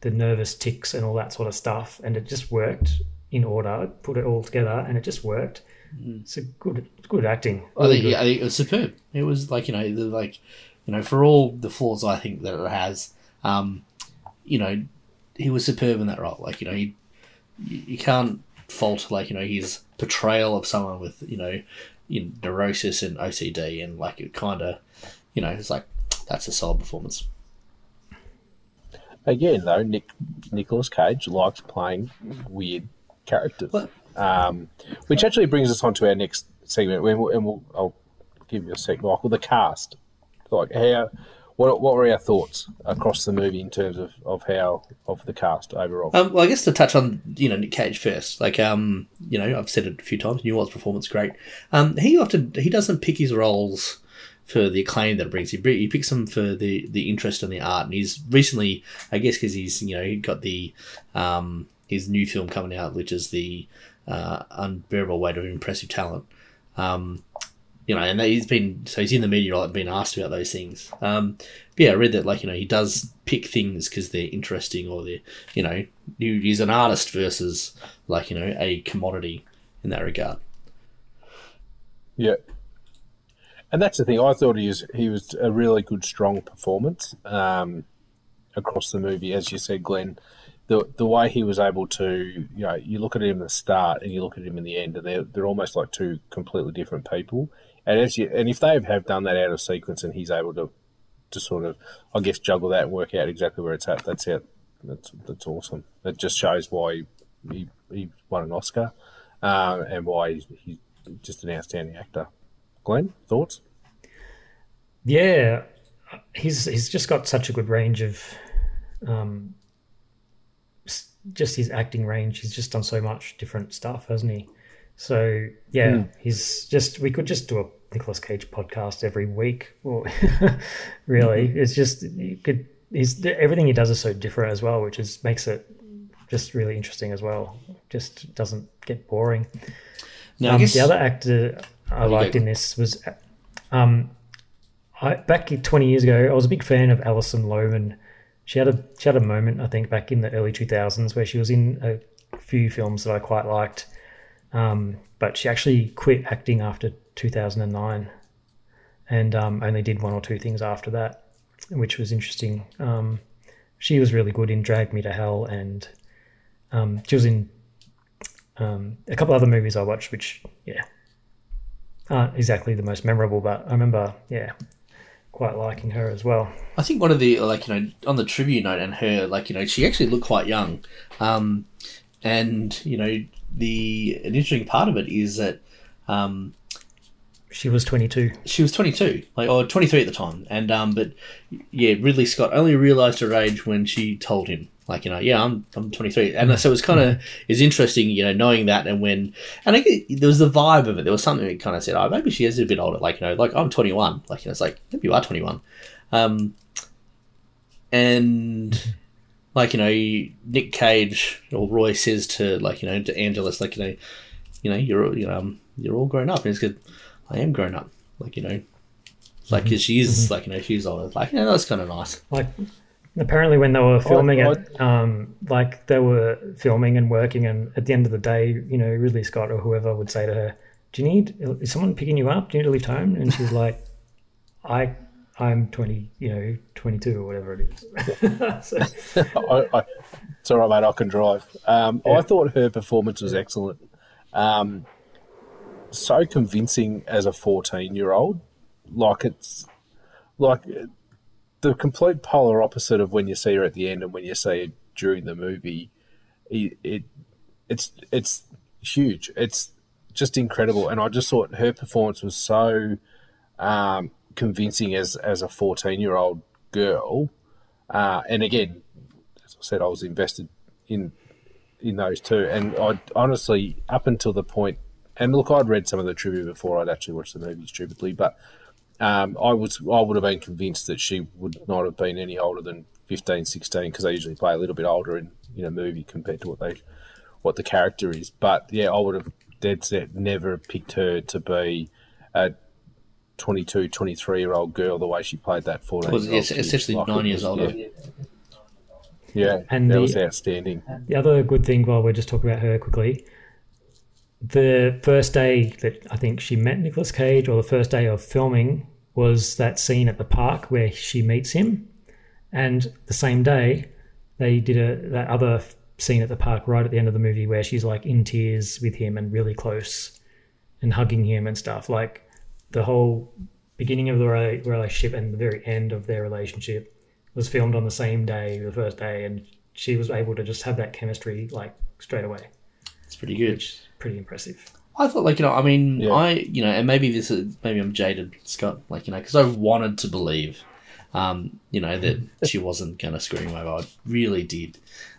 S10: the nervous ticks and all that sort of stuff, and it just worked in order. Put it all together, and it just worked. It's a good, good acting.
S9: I think,
S10: good.
S9: I think it was superb. It was like you know, the, like you know, for all the flaws I think that it has, um, you know, he was superb in that role. Like you know, he you you can't fault like you know his portrayal of someone with you know, you know neurosis and OCD and like it kind of, you know, it's like that's a solid performance.
S8: Again, though, Nick Nicholas Cage likes playing weird characters, um, which actually brings us on to our next segment. And we'll, and we'll I'll give you a sec, Michael. The cast, like how, what what were our thoughts across the movie in terms of, of how of the cast overall?
S9: Um, well, I guess to touch on you know Nick Cage first, like um, you know I've said it a few times. Newell's performance great. Um, he often he doesn't pick his roles for the acclaim that it brings. He, he picks them for the the interest and the art. And he's recently, I guess, because he's you know he got the um his new film coming out, which is the uh, unbearable weight of impressive talent. Um, you know, and he's been so he's in the media a lot been asked about those things. Um, yeah, I read that like you know he does pick things because they're interesting or they're you know he- he's an artist versus like you know a commodity in that regard.
S8: Yeah. And that's the thing. I thought he was he was a really good, strong performance um, across the movie. As you said, Glenn, the the way he was able to, you know, you look at him at the start and you look at him in the end, and they're they're almost like two completely different people. And as you and if they have done that out of sequence, and he's able to to sort of, I guess, juggle that and work out exactly where it's at, that's it. That's that's awesome. It just shows why he he won an Oscar, um, and why he's, he's just an outstanding actor. Glenn, thoughts?
S10: Yeah, he's he's just got such a good range of, um, just his acting range. He's just done so much different stuff, hasn't he? So yeah,
S8: Mm.
S10: he's just we could just do a Nicolas Cage podcast every week. Or [LAUGHS] really, it's just you could. He's everything he does is so different as well, which is makes it just really interesting as well. Just doesn't get boring.
S9: Now,
S10: um,
S9: guess-
S10: the other actor I liked in this was um, I, back 20 years ago, I was a big fan of Alison Lohman. She had a she had a moment, I think, back in the early 2000s where she was in a few films that I quite liked. Um, but she actually quit acting after 2009 and um, only did one or two things after that, which was interesting. Um, she was really good in Drag Me to Hell and um, she was in um, a couple other movies I watched, which, yeah, aren't exactly the most memorable, but I remember, yeah, quite liking her as well.
S9: I think one of the like you know on the trivia note and her like you know she actually looked quite young, um, and you know the an interesting part of it is that um,
S10: she was 22.
S9: She was 22, like or 23 at the time, and um, but yeah, Ridley Scott only realized her age when she told him, like you know, yeah, I'm I'm 23, and so it's kind of is interesting, you know, knowing that, and when and I think there was the vibe of it. There was something that kind of said, oh, maybe she is a bit older, like you know, like I'm 21, like you know, it's like maybe you are 21, um, and like you know, Nick Cage or Roy says to like you know to Angelus, like you know, you know, you're you know, um, you're all grown up, and he's good. I am grown up, like you know, like because she is
S10: Mhm.
S9: like you know she's older, like yeah, that's kind of nice.
S10: Like apparently when they were filming it, um, like they were filming and working, and at the end of the day, you know, Ridley Scott or whoever would say to her, "Do you need? Is someone picking you up? Do you need to leave home?" And she's like, "I." I'm 20, you know, 22 or whatever it is. [LAUGHS] So- [LAUGHS]
S8: I, I, it's all right, mate. I can drive. Um, I thought her performance was excellent. Um, so convincing as a fourteen-year-old. Like it's like the complete polar opposite of when you see her at the end and when you see her during the movie. It, it it's it's huge. It's just incredible, and I just thought her performance was so um, convincing as as a fourteen-year-old girl. Uh, and again, as I said, I was invested in in those two, and I honestly, up until the point, and look, I'd read some of the trivia before I'd actually watched the movie stupidly, but um, I was I would have been convinced that she would not have been any older than 15, 16, because they usually play a little bit older in in a movie compared to what they what the character is. But yeah, I would have dead set never picked her to be a 22, 23 year old girl the way she played that 14
S9: Well, it's essentially nine years older.
S8: Yeah, yeah
S10: And
S8: that
S10: the-
S8: was outstanding.
S10: The other good thing, while we're just talking about her quickly, the first day that I think she met Nicolas Cage, or the first day of filming, was that scene at the park where she meets him, and the same day they did a that other scene at the park right at the end of the movie where she's like in tears with him and really close, and hugging him and stuff. Like the whole beginning of the rela- relationship and the very end of their relationship was filmed on the same day, the first day, and she was able to just have that chemistry like straight away.
S9: It's pretty good.
S10: Which is pretty impressive.
S9: I thought, like, you know, I mean,
S10: Yeah.
S9: I, you know, and maybe this is, maybe I'm jaded, Scott, like, you know, because I wanted to believe, um, you know, that [LAUGHS] she wasn't going to screw him over. I really did.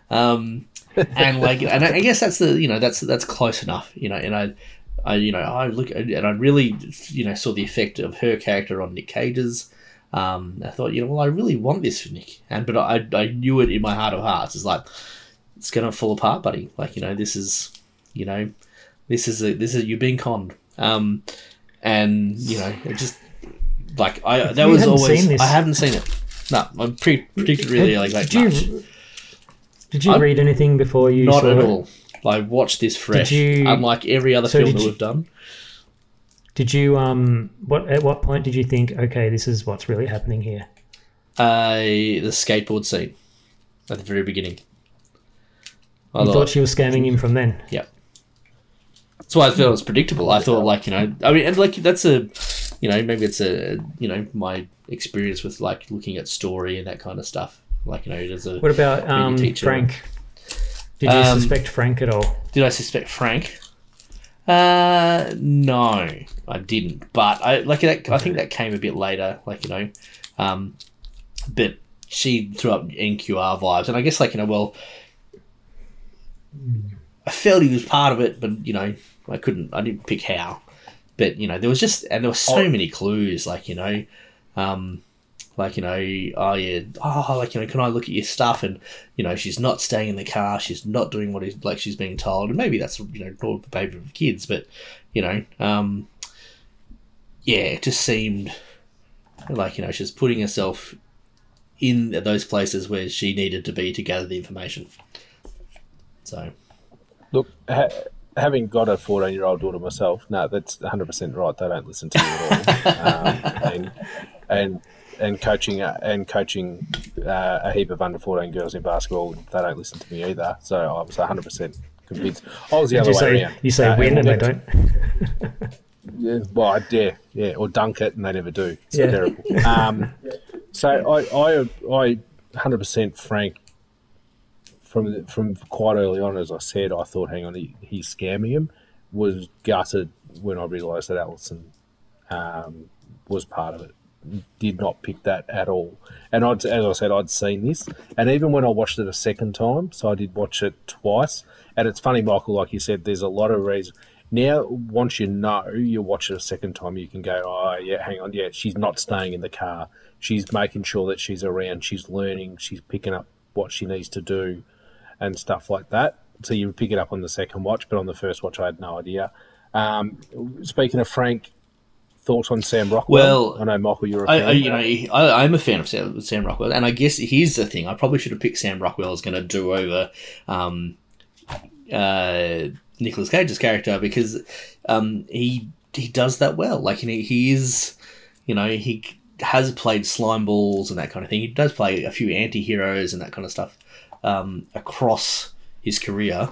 S9: Um, and like, and I guess that's the, you know, that's, that's close enough, you know, and I, I, you know, I look, and I really, you know, saw the effect of her character on Nick Cage's. Um, I thought, you know, well, I really want this for Nick, and but I, I knew it in my heart of hearts. It's like it's gonna fall apart, buddy. Like, you know, this is, you know, this is a, this is you've been conned. Um, and you know, it just like I that
S10: You
S9: was always. I haven't seen it. No, I'm pre- predicted really like like
S10: did
S9: much.
S10: you, did you
S9: I-
S10: read anything before you
S9: Not
S10: saw
S9: at
S10: it?
S9: all. I watched this fresh,
S10: you-
S9: unlike every other
S10: so
S9: film that
S10: you-
S9: we've done.
S10: Did you um what at what point did you think okay this is what's really happening here?
S9: Uh, the skateboard scene at the very beginning. I
S10: you
S9: thought-
S10: thought she was scamming him from then.
S9: Yeah. That's why I felt it was predictable. I thought, like, you know, I mean, and like, that's a, you know, maybe it's a, you know, my experience with like looking at story and that kind of stuff. Like, you know, as a.
S10: What about um
S9: teacher.
S10: Frank? Did you
S9: Um,
S10: suspect Frank at all?
S9: Did I suspect Frank? Uh, no, I didn't. But I like that. I think that came a bit later. Like you know, um, but she threw up NQR vibes, and I guess like you know, well, I felt he was part of it, but you know, I couldn't. I didn't pick how. But you know, there was just and there were so
S8: Oh.
S9: many clues. Like you know, um, like you know, oh yeah, oh like you know, can I look at your stuff? And you know, she's not staying in the car. She's not doing what is like she's being told. And maybe that's you know normal behavior of kids, but you know, um, yeah, it just seemed like you know she's putting herself in those places where she needed to be to gather the information. So
S8: Look, ha- having got a 14 year old daughter myself, no, that's 100% right. They don't listen to you at all. [LAUGHS] um, and, and, and coaching uh, and coaching uh, a heap of under 14 girls in basketball, they don't listen to me either. So I was 100% convinced. I was the
S10: Did
S8: other way
S10: say
S8: around.
S10: you say
S8: Uh,
S10: win and they don't? [LAUGHS]
S8: Yeah, well, I dare, yeah, or dunk it, and they never do. It's
S10: Yeah.
S8: terrible. [LAUGHS] Um, so I, I, I, hundred percent Frank from from quite early on, as I said, I thought, hang on, he, he's scamming him. Was gutted when I realised that Alison um, was part of it. Did not pick that at all. And I'd, as I said, I'd seen this, and even when I watched it a second time, so I did watch it twice. And it's funny, Michael, like you said, there's a lot of reasons. Now, once you know, you watch it a second time, you can go, oh, yeah, hang on, yeah, she's not staying in the car. She's making sure that she's around, she's learning, she's picking up what she needs to do and stuff like that. So you pick it up on the second watch, but on the first watch, I had no idea. Um, speaking of Frank, thoughts on Sam Rockwell?
S9: Well,
S8: I know Michael, you're a fan.
S9: I, you know, I, I'm a fan of Sam, Sam Rockwell, and I guess here's the thing: I probably should have picked Sam Rockwell as going to do over um, uh, Nicholas Cage's character because um, he he does that well. Like, you know, he is, you know, he has played slime balls and that kind of thing. He does play a few anti-heroes and that kind of stuff um, across his career,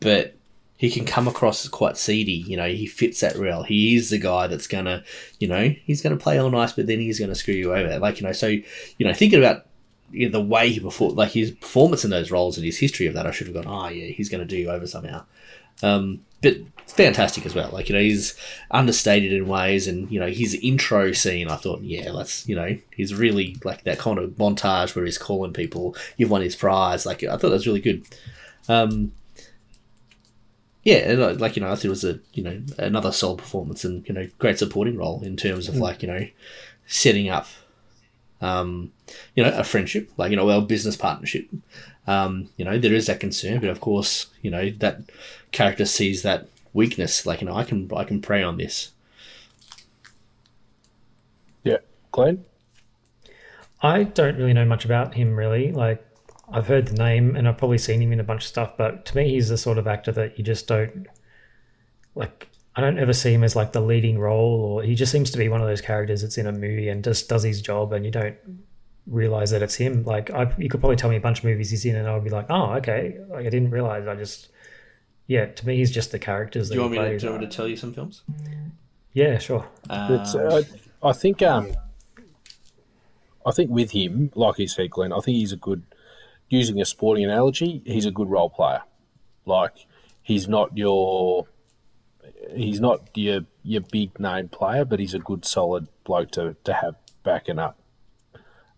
S9: but he can come across as quite seedy. You know, he fits that role. He is the guy that's gonna, you know, he's gonna play all nice, but then he's gonna screw you over. Like you know, so you know, thinking about you know, the way he performed, like his performance in those roles and his history of that, I should have gone, oh yeah, he's gonna do you over somehow. Um, but fantastic as well. Like you know, he's understated in ways, and you know, his intro scene. I thought, yeah, let's you know, he's really like that kind of montage where he's calling people, "You've won his prize." Like I thought that was really good. Um, yeah, and, uh, like you know, I thought it was a you know another solid performance and you know great supporting role in terms of
S8: Mm.
S9: like you know setting up, um, you know, a friendship, like you know, well, business partnership. Um, you know, there is that concern, but of course, you know that character sees that weakness. Like you know, I can I can prey on this.
S8: Yeah, Glenn.
S10: I don't really know much about him, really. Like, I've heard the name and I've probably seen him in a bunch of stuff, but to me, he's the sort of actor that you just don't like. I don't ever see him as like the leading role, or he just seems to be one of those characters that's in a movie and just does his job, and you don't realize that it's him. Like, I, you could probably tell me a bunch of movies he's in, and I'll be like, oh, okay. Like, I didn't realize. I just, yeah, to me, he's just the characters
S9: Do you
S10: he
S9: want me to, do you want me to tell you some films?
S10: Yeah, sure.
S8: It's,
S9: Um,
S8: uh, I think um, I think with him, like you said, Glenn, I think he's a good. Using a sporting analogy, he's a good role player. Like he's not your, he's not your your big name player, but he's a good solid bloke to to have backing up.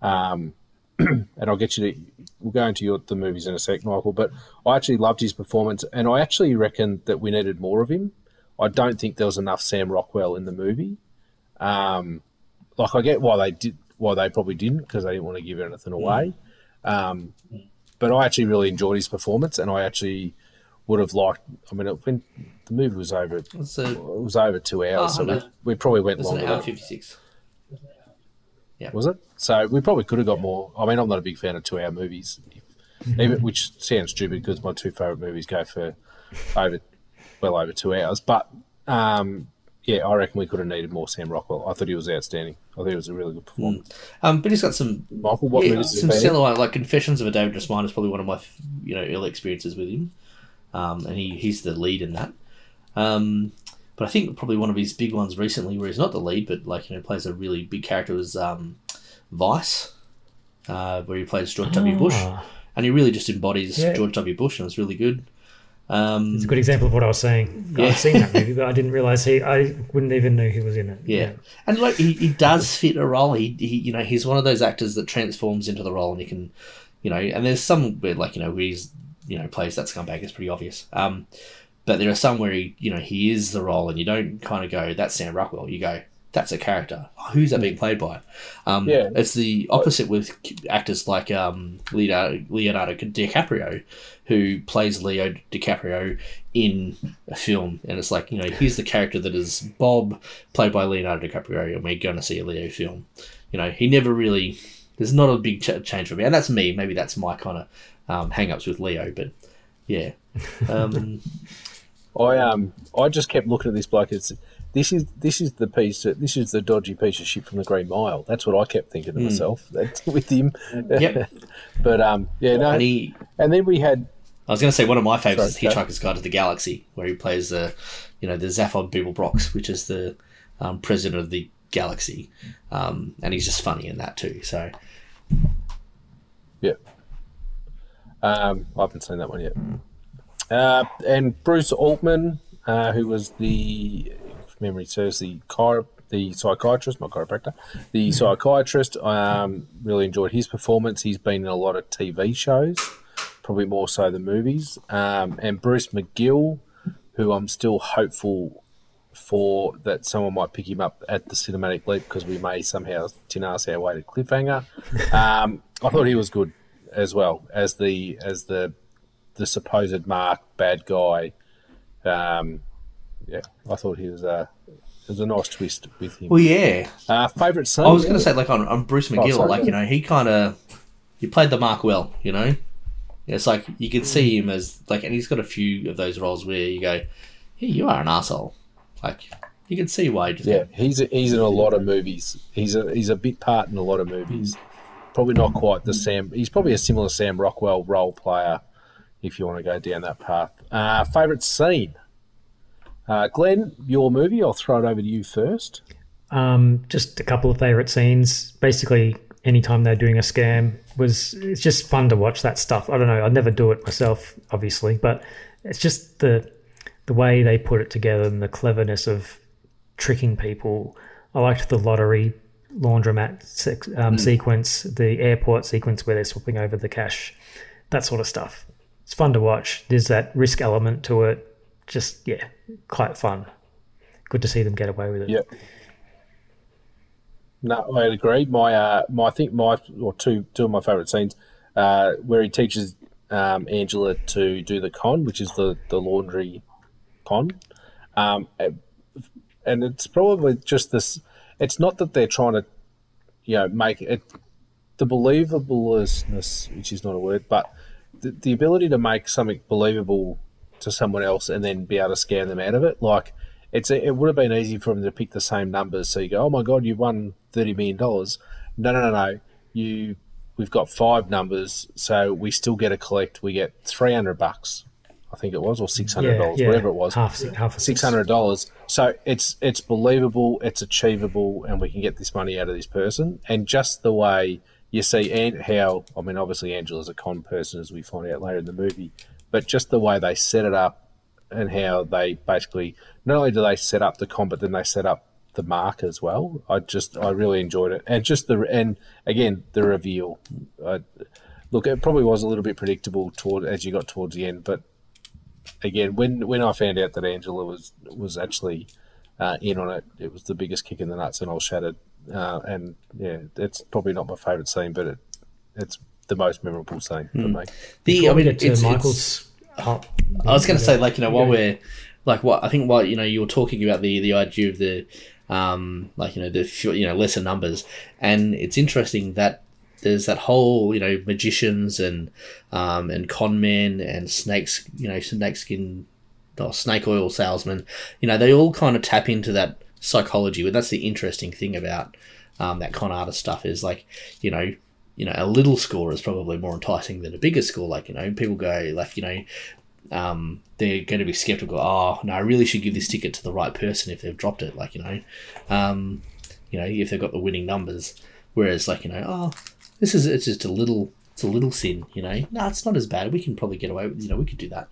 S8: Um, [CLEARS THROAT] and I'll get you to. We'll go into your, the movies in a sec, Michael. But I actually loved his performance, and I actually reckon that we needed more of him. I don't think there was enough Sam Rockwell in the movie. Um, like I get why they did, why they probably didn't because they didn't want to give anything away. Um, but I actually really enjoyed his performance, and I actually would have liked. I mean, it, when the movie was over, it
S9: It's a-
S8: was over two hours,
S9: Oh,
S8: so we,
S9: no.
S8: we probably went
S9: It's an
S8: longer.
S9: hour
S8: than-
S9: fifty six. Yeah.
S8: Was it? So we probably could have got more. I mean, I'm not a big fan of two-hour movies, even, which sounds stupid because my two favorite movies go for over, well over two hours. But um, yeah, I reckon we could have needed more Sam Rockwell. I thought he was outstanding. I thought it was a really good performance.
S9: Um, but he's got some
S8: Michael, what
S9: yeah, some
S8: you been in?
S9: stellar one, like Confessions of a Dangerous Mind is probably one of my you know early experiences with him, um, and he, he's the lead in that. Um, but I think probably one of his big ones recently, where he's not the lead, but like you know plays a really big character, was um, Vice, uh, where he plays George W. Bush,
S10: Ah.
S9: and he really just embodies
S10: Yeah.
S9: George W. Bush, and it's really good. Um,
S10: It's a good example of what I was saying.
S9: Yeah.
S10: I've seen that movie, but I didn't realize he. I wouldn't even know he was in it.
S9: Yeah. And like he, he does fit a role. He, he you know he's one of those actors that transforms into the role, and he can, you know. And there's some where like you know where he's you know plays that scumbag. It's pretty obvious. Um, but there are some where he you know he is the role, and you don't kind of go that's Sam Rockwell. You go that's a character. Who's that being played by? Um,
S8: Yeah.
S9: It's the opposite with actors like um, Leonardo, Leonardo DiCaprio, who plays Leo DiCaprio in a film, and it's like you know here's the character that is Bob, played by Leonardo DiCaprio, and we're going to see a Leo film. You know he never really. There's not a big ch- change for me, and that's me. Maybe that's my kind of um, hang-ups with Leo, but yeah. [LAUGHS] Um,
S8: I um I just kept looking at this bloke. It's this is this is the piece that this is the dodgy piece of shit from the Green Mile. That's what I kept thinking to
S9: Hmm.
S8: myself. [LAUGHS] That's with him.
S9: Yep. [LAUGHS]
S8: but um yeah no.
S9: And he-
S8: and then we had
S9: I was going to say one of my favorites
S8: Sorry,
S9: is. Hitchhiker's Guide to the Galaxy, where he plays the, you know, the Zaphod Beeblebrox, which is the um, president of the galaxy, um, and he's just funny in that too. So
S8: Yeah. Um, I haven't seen that one yet. Uh, and Bruce Altman, uh, who was the memory serves the chiro- the psychiatrist, not chiropractor, the psychiatrist. Um, really enjoyed his performance. He's been in a lot of TV shows, probably more so than movies. Um, and Bruce McGill, who I'm still hopeful for that someone might pick him up at the cinematic leap because we may somehow tinase our way to cliffhanger. [LAUGHS] Um, I thought he was good as well as the as the the supposed Mark bad guy. Um, yeah, I thought he was a it was a nice twist with him.
S9: Well, yeah.
S8: Uh, favorite scene.
S9: I was going to say, like on, on Bruce
S8: Oh,
S9: McGill,
S8: sorry.
S9: like you know, he kind of he played the mark well. You know, it's like you could see him as like, and he's got a few of those roles where you go, "Hey, you are an asshole." Like you can see why. he
S8: Yeah, he's he's in a lot of movies. He's a he's a bit part in a lot of movies. Probably not quite the Sam. He's probably a similar Sam Rockwell role player, if you want to go down that path. Uh, favorite scene, uh, Glenn, your movie. I'll throw it over to you first.
S10: Um, just a couple of favorite scenes. Basically, anytime they're doing a scam was it's just fun to watch that stuff. I don't know. I'd never do it myself, obviously, but it's just the the way they put it together and the cleverness of tricking people. I liked the lottery laundromat sex, um,
S8: Mm.
S10: sequence, the airport sequence where they're swapping over the cash, that sort of stuff. It's fun to watch. There's that risk element to it. Just yeah, quite fun. Good to see them get away with it.
S8: Yeah. No, I agree. My, uh, my, I think my or two two of my favourite scenes, uh, where he teaches um, Angela to do the con, which is the the laundry con, um, and it's probably just this. It's not that they're trying to, you know, make it the believableness, which is not a word, but the, the ability to make something believable to someone else and then be able to scare them out of it. Like it's it would have been easy for them to pick the same numbers. So you go, oh my god, you won thirty million dollars. No, no, no, no. You we've got five numbers, so we still get a collect. We get three hundred bucks, I think it was, or six hundred dollars,
S10: Yeah, yeah.
S8: whatever it was.
S10: Half- half
S8: six hundred dollars. So it's it's believable, it's achievable, and we can get this money out of this person. And just the way you see and how I mean, obviously Angela's a con person, as we find out later in the movie, but just the way they set it up and how they basically not only do they set up the con, but then they set up the mark as well. I just I really enjoyed it, and just the and again the reveal. I, look, it probably was a little bit predictable toward as you got towards the end, but again, when when I found out that Angela was was actually uh, in on it, it was the biggest kick in the nuts, and I was shattered. Uh, and yeah, it's probably not my favourite scene, but it it's the most memorable scene for
S9: Hmm.
S8: me.
S9: The,
S10: Before
S9: I mean,
S10: get
S9: it's,
S10: Michael's
S9: it's,
S10: hot-
S9: I was going to say, like you know, while
S10: Yeah.
S9: we're like what I think, while you know, you were talking about the the idea of the um, like you know the few- you know lesser numbers, and it's interesting that there's that whole you know magicians and um, and con men and snakes, you know, snake skin or snake oil salesmen, you know, they all kind of tap into that psychology. But that's the interesting thing about um, that con artist stuff is like, you know, you know, a little score is probably more enticing than a bigger score. Like, you know, people go like, you know, um, they're going to be skeptical. Oh, no, I really should give this ticket to the right person if they've dropped it. Like, you know, um, you know, if they've got the winning numbers. Whereas, like, you know, oh, this is it's just a little, it's a little sin. You know, no, it's not as bad. We can probably get away with. You know, we could do that.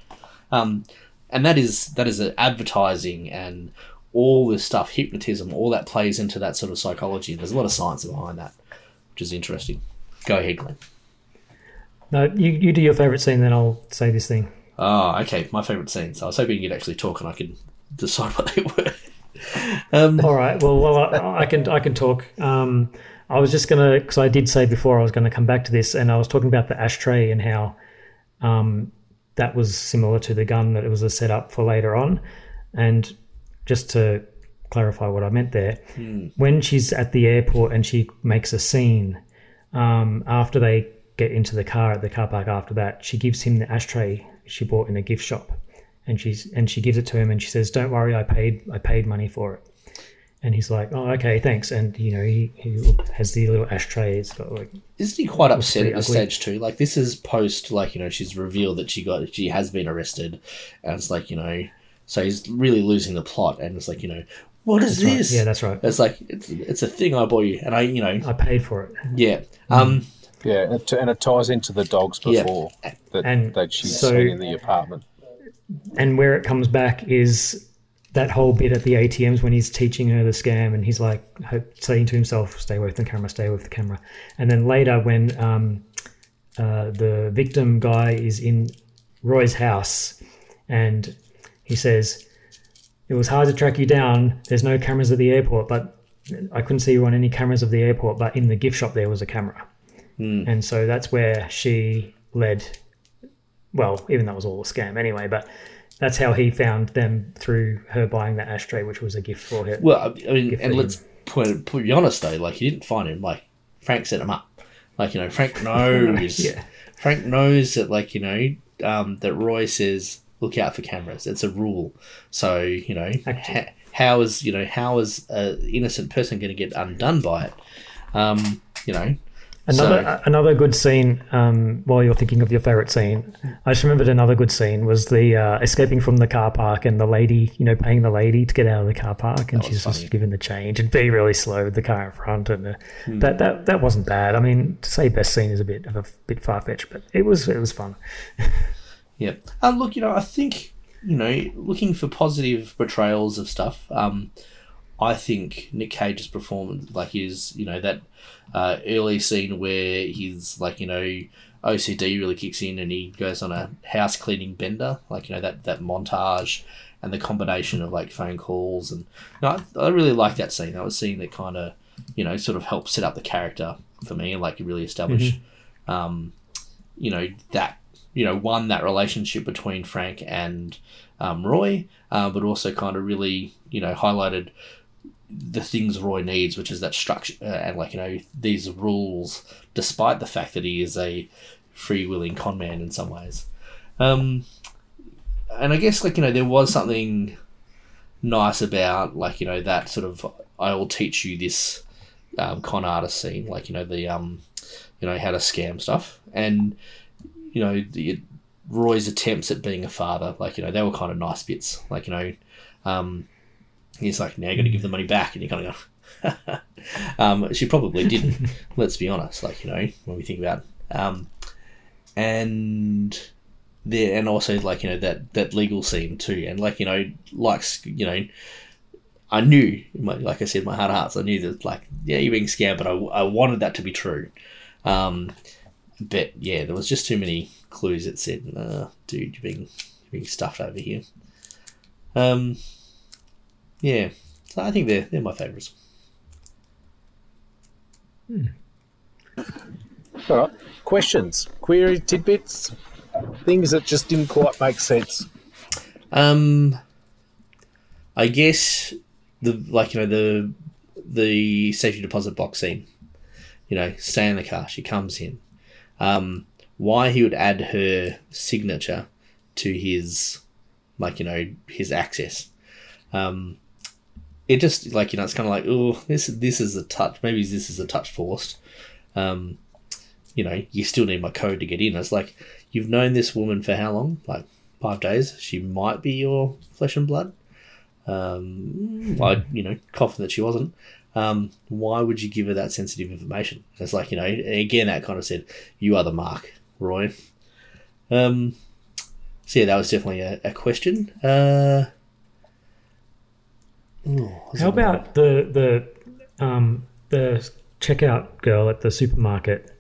S9: Um, and that is that is advertising and all this stuff, hypnotism, all that plays into that sort of psychology. There's a lot of science behind that, which is interesting. Go ahead, Glenn.
S10: No, you, you do your favourite scene, then I'll say this thing.
S9: Oh, okay. My favourite scene. So I was hoping you'd actually talk and I could decide [LAUGHS] what they were. Um,
S10: All right. Well, well, I, I can I can talk. Um, I was just gonna because I did say before I was gonna come back to this, and I was talking about the ashtray and how um, that was similar to the gun that it was a setup for later on. And just to clarify what I meant there,
S9: Hmm.
S10: when she's at the airport and she makes a scene um, after they get into the car at the car park. After that, she gives him the ashtray she bought in a gift shop, and she's and she gives it to him, and she says, "Don't worry, I paid I paid money for it." And he's like, "Oh, okay, thanks." And you know, he, he has the little ashtray. It's got like
S9: Isn't he quite upset at this stage too? Like this is post, like you know, she's revealed that she got she has been arrested, and it's like you know, so he's really losing the plot, and it's like you know, what is
S10: That's right.
S9: this?
S10: Yeah, that's right.
S9: It's like it's it's a thing I bought you, and I you know
S10: I paid for it.
S9: Yeah. Um.
S8: Yeah, and it, and it ties into the dogs
S9: Yeah.
S8: before that,
S10: And
S8: that she's
S10: so-
S8: seen in the apartment.
S10: and where it comes back is that whole bit at the ATMs when he's teaching her the scam and he's like saying to himself, "Stay away with the camera, stay away with the camera." And then later, when um, uh, the victim guy is in Roy's house and he says, "It was hard to track you down. There's no cameras at the airport, but I couldn't see you on any cameras of the airport, but in the gift shop there was a camera." And so that's where she led well, even that was all a scam anyway, but that's how he found them through her buying that ashtray, which was a gift for her.
S9: Well, I mean, and let's put, put be honest though. Like he didn't find him. Like Frank set him up. Like you know, Frank [LAUGHS] knows.
S10: Yeah.
S9: Frank knows that like you know um, that Roy says look out for cameras. It's a rule. So you know ha- how is you know how is an innocent person going to get undone by it? Um, you know.
S10: Another
S9: so-
S10: another good scene. Um, while you're thinking of your favorite scene, I just remembered another good scene was the uh, escaping from the car park and the lady, you know, paying the lady to get out of the car park, and she's
S9: funny.
S10: just giving the change and being really slow with the car in front, and uh,
S9: Hmm.
S10: that that that wasn't bad. I mean, to say best scene is a bit of a bit far fetched, but it was it was fun. [LAUGHS]
S9: Yeah. Uh, look, you know, I think, you know, looking for positive portrayals of stuff, um, I think Nick Cage's performance, like his, you know, that uh, early scene where he's, like, you know, OCD really kicks in and he goes on a house cleaning bender, like, you know, that, that montage and the combination of, like, phone calls. And no, I, I really like that scene. That was a scene that kind of, you know, sort of helped set up the character for me and, like, really establish, um, you know, that you know, one that relationship between Frank and um, Roy, uh, but also kind of really, you know, highlighted the things Roy needs, which is that structure uh, and like you know these rules, despite the fact that he is a free willing con man in some ways. Um, and I guess like you know there was something nice about like you know that sort of I will teach you this um, con artist scene, like you know the um, you know how to scam stuff and you know the Roy's attempts at being a father, like you know, they were kind of nice bits. Like you know, um, he's like, "Now you're going to give the money back," and you're kind of going. [LAUGHS] um, she probably didn't. [LAUGHS] let's be honest. Like you know, when we think about, it. um, and there, and also like you know that that legal scene too, and like you know, like you know. I knew, my, like I said, my heart of hearts, I knew that, like, yeah, you're being scammed, but I, I wanted that to be true. Um, but yeah, there was just too many clues that said, uh, "Dude, you're being you're being stuffed over here." Um, yeah, so I think they're they're my favourites.
S8: All right. Questions, query, tidbits, things that just didn't quite make sense.
S9: Um, I guess the like you know the the safety deposit box scene. You know, stay in the car. She comes in. Um, why he would add her signature to his like you know his access. Um, it just like you know it's kind of like oh this this is a touch maybe this is a touch forced. Um, you know you still need my code to get in. It's like you've known this woman for how long? Like five days. She might be your flesh and blood. Um, I you know confident that she wasn't. Um, why would you give her that sensitive information? It's like you know again that kind of said you are the mark, Roy. Um, so yeah, that was definitely a, a question. Uh, what's
S10: How about the the um, the checkout girl at the supermarket?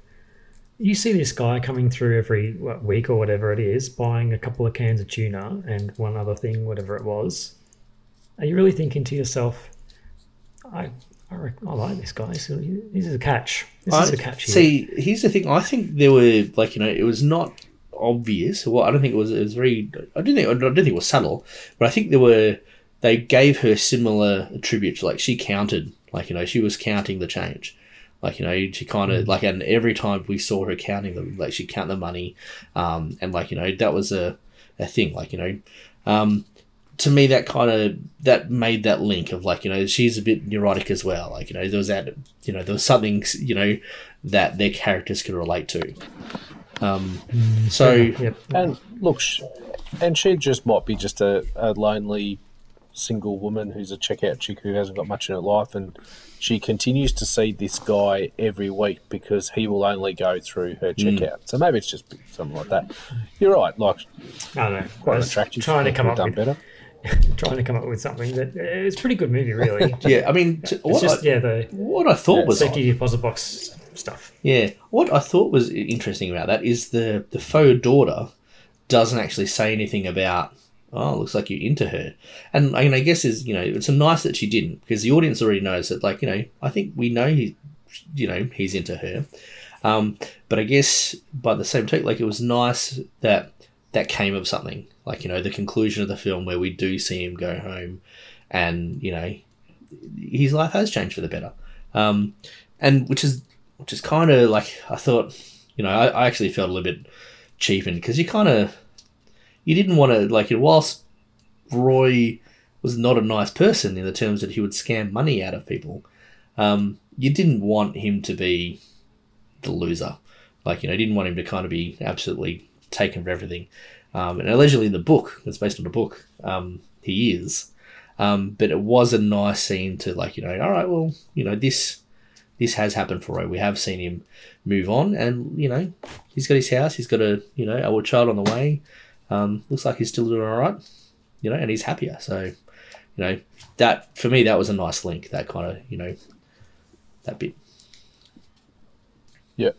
S10: You see this guy coming through every what, week or whatever it is, buying a couple of cans of tuna and one other thing, whatever it was. Are you really thinking to yourself, "I, I, I like this guy. So this is a catch. This is
S9: I-
S10: a catch." Here.
S9: See, here's the thing. I think there were like you know, it was not obvious. Well, I don't think it was. It was very. I didn't think. I don't think it was subtle, but I think there were. They gave her similar attributes. Like she counted. Like you know, she was counting the change. Like you know, she kind of like, and every time we saw her counting them, like she count the money, um, and like you know, that was a a thing. Like you know, um, to me that kind of that made that link of like you know she's a bit neurotic as well like you know there was that you know there was something you know that their characters could relate to um so
S10: yep.
S8: And look, and she just might be just a, a lonely single woman who's a checkout chick who hasn't got much in her life, and she continues to see this guy every week because he will only go through her checkout. So maybe it's just something like that. You're right. Like,
S10: I don't know. I
S8: quite
S10: was
S8: attractive.
S10: trying to come
S8: Could've
S10: up
S8: done
S10: with
S8: better. [LAUGHS]
S10: trying to come up with something that it's a pretty good movie, really. [LAUGHS]
S9: Yeah, I mean, t- what
S10: just
S9: I-
S10: yeah the
S9: what I thought was
S10: safety deposit box stuff.
S9: Yeah, what I thought was interesting about that is the the faux daughter doesn't actually say anything about. Oh, looks like you're into her, and I, mean, I guess is you know it's a nice that she didn't because the audience already knows that like you know I think we know he, you know he's into her, um, but I guess by the same token like it was nice that that came of something like you know the conclusion of the film where we do see him go home, and you know his life has changed for the better, um, and which is which is kind of like I thought, you know, I, I actually felt a little bit cheapened because you kind of you didn't want to like whilst Roy was not a nice person in the terms that he would scam money out of people, um, you didn't want him to be the loser. Like you know, you didn't want him to kind of be absolutely taken for everything. Um, and allegedly, the book, it's based on a book. Um, he is, um, but it was a nice scene to like you know, all right, well, you know, this this has happened for Roy. We have seen him move on, and you know, he's got his house. He's got a you know our child on the way. Um, looks like he's still doing all right, you know, and he's happier. So, you know, that for me that was a nice link. That kind of you know, that bit.
S8: Yeah.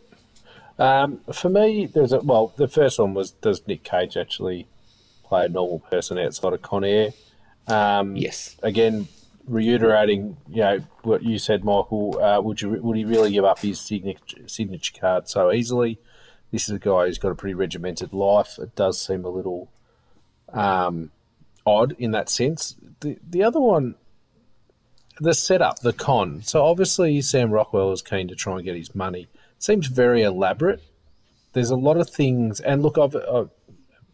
S8: Um, for me, there's a well. The first one was does Nick Cage actually play a normal person outside of Con Air? Um,
S9: yes.
S8: Again, reiterating, you know what you said, Michael. Uh, would you would he really give up his signature signature card so easily? This is a guy who's got a pretty regimented life. It does seem a little um, odd in that sense. The the other one, the setup, the con. So obviously Sam Rockwell is keen to try and get his money. Seems very elaborate. There's a lot of things, and look, I've, i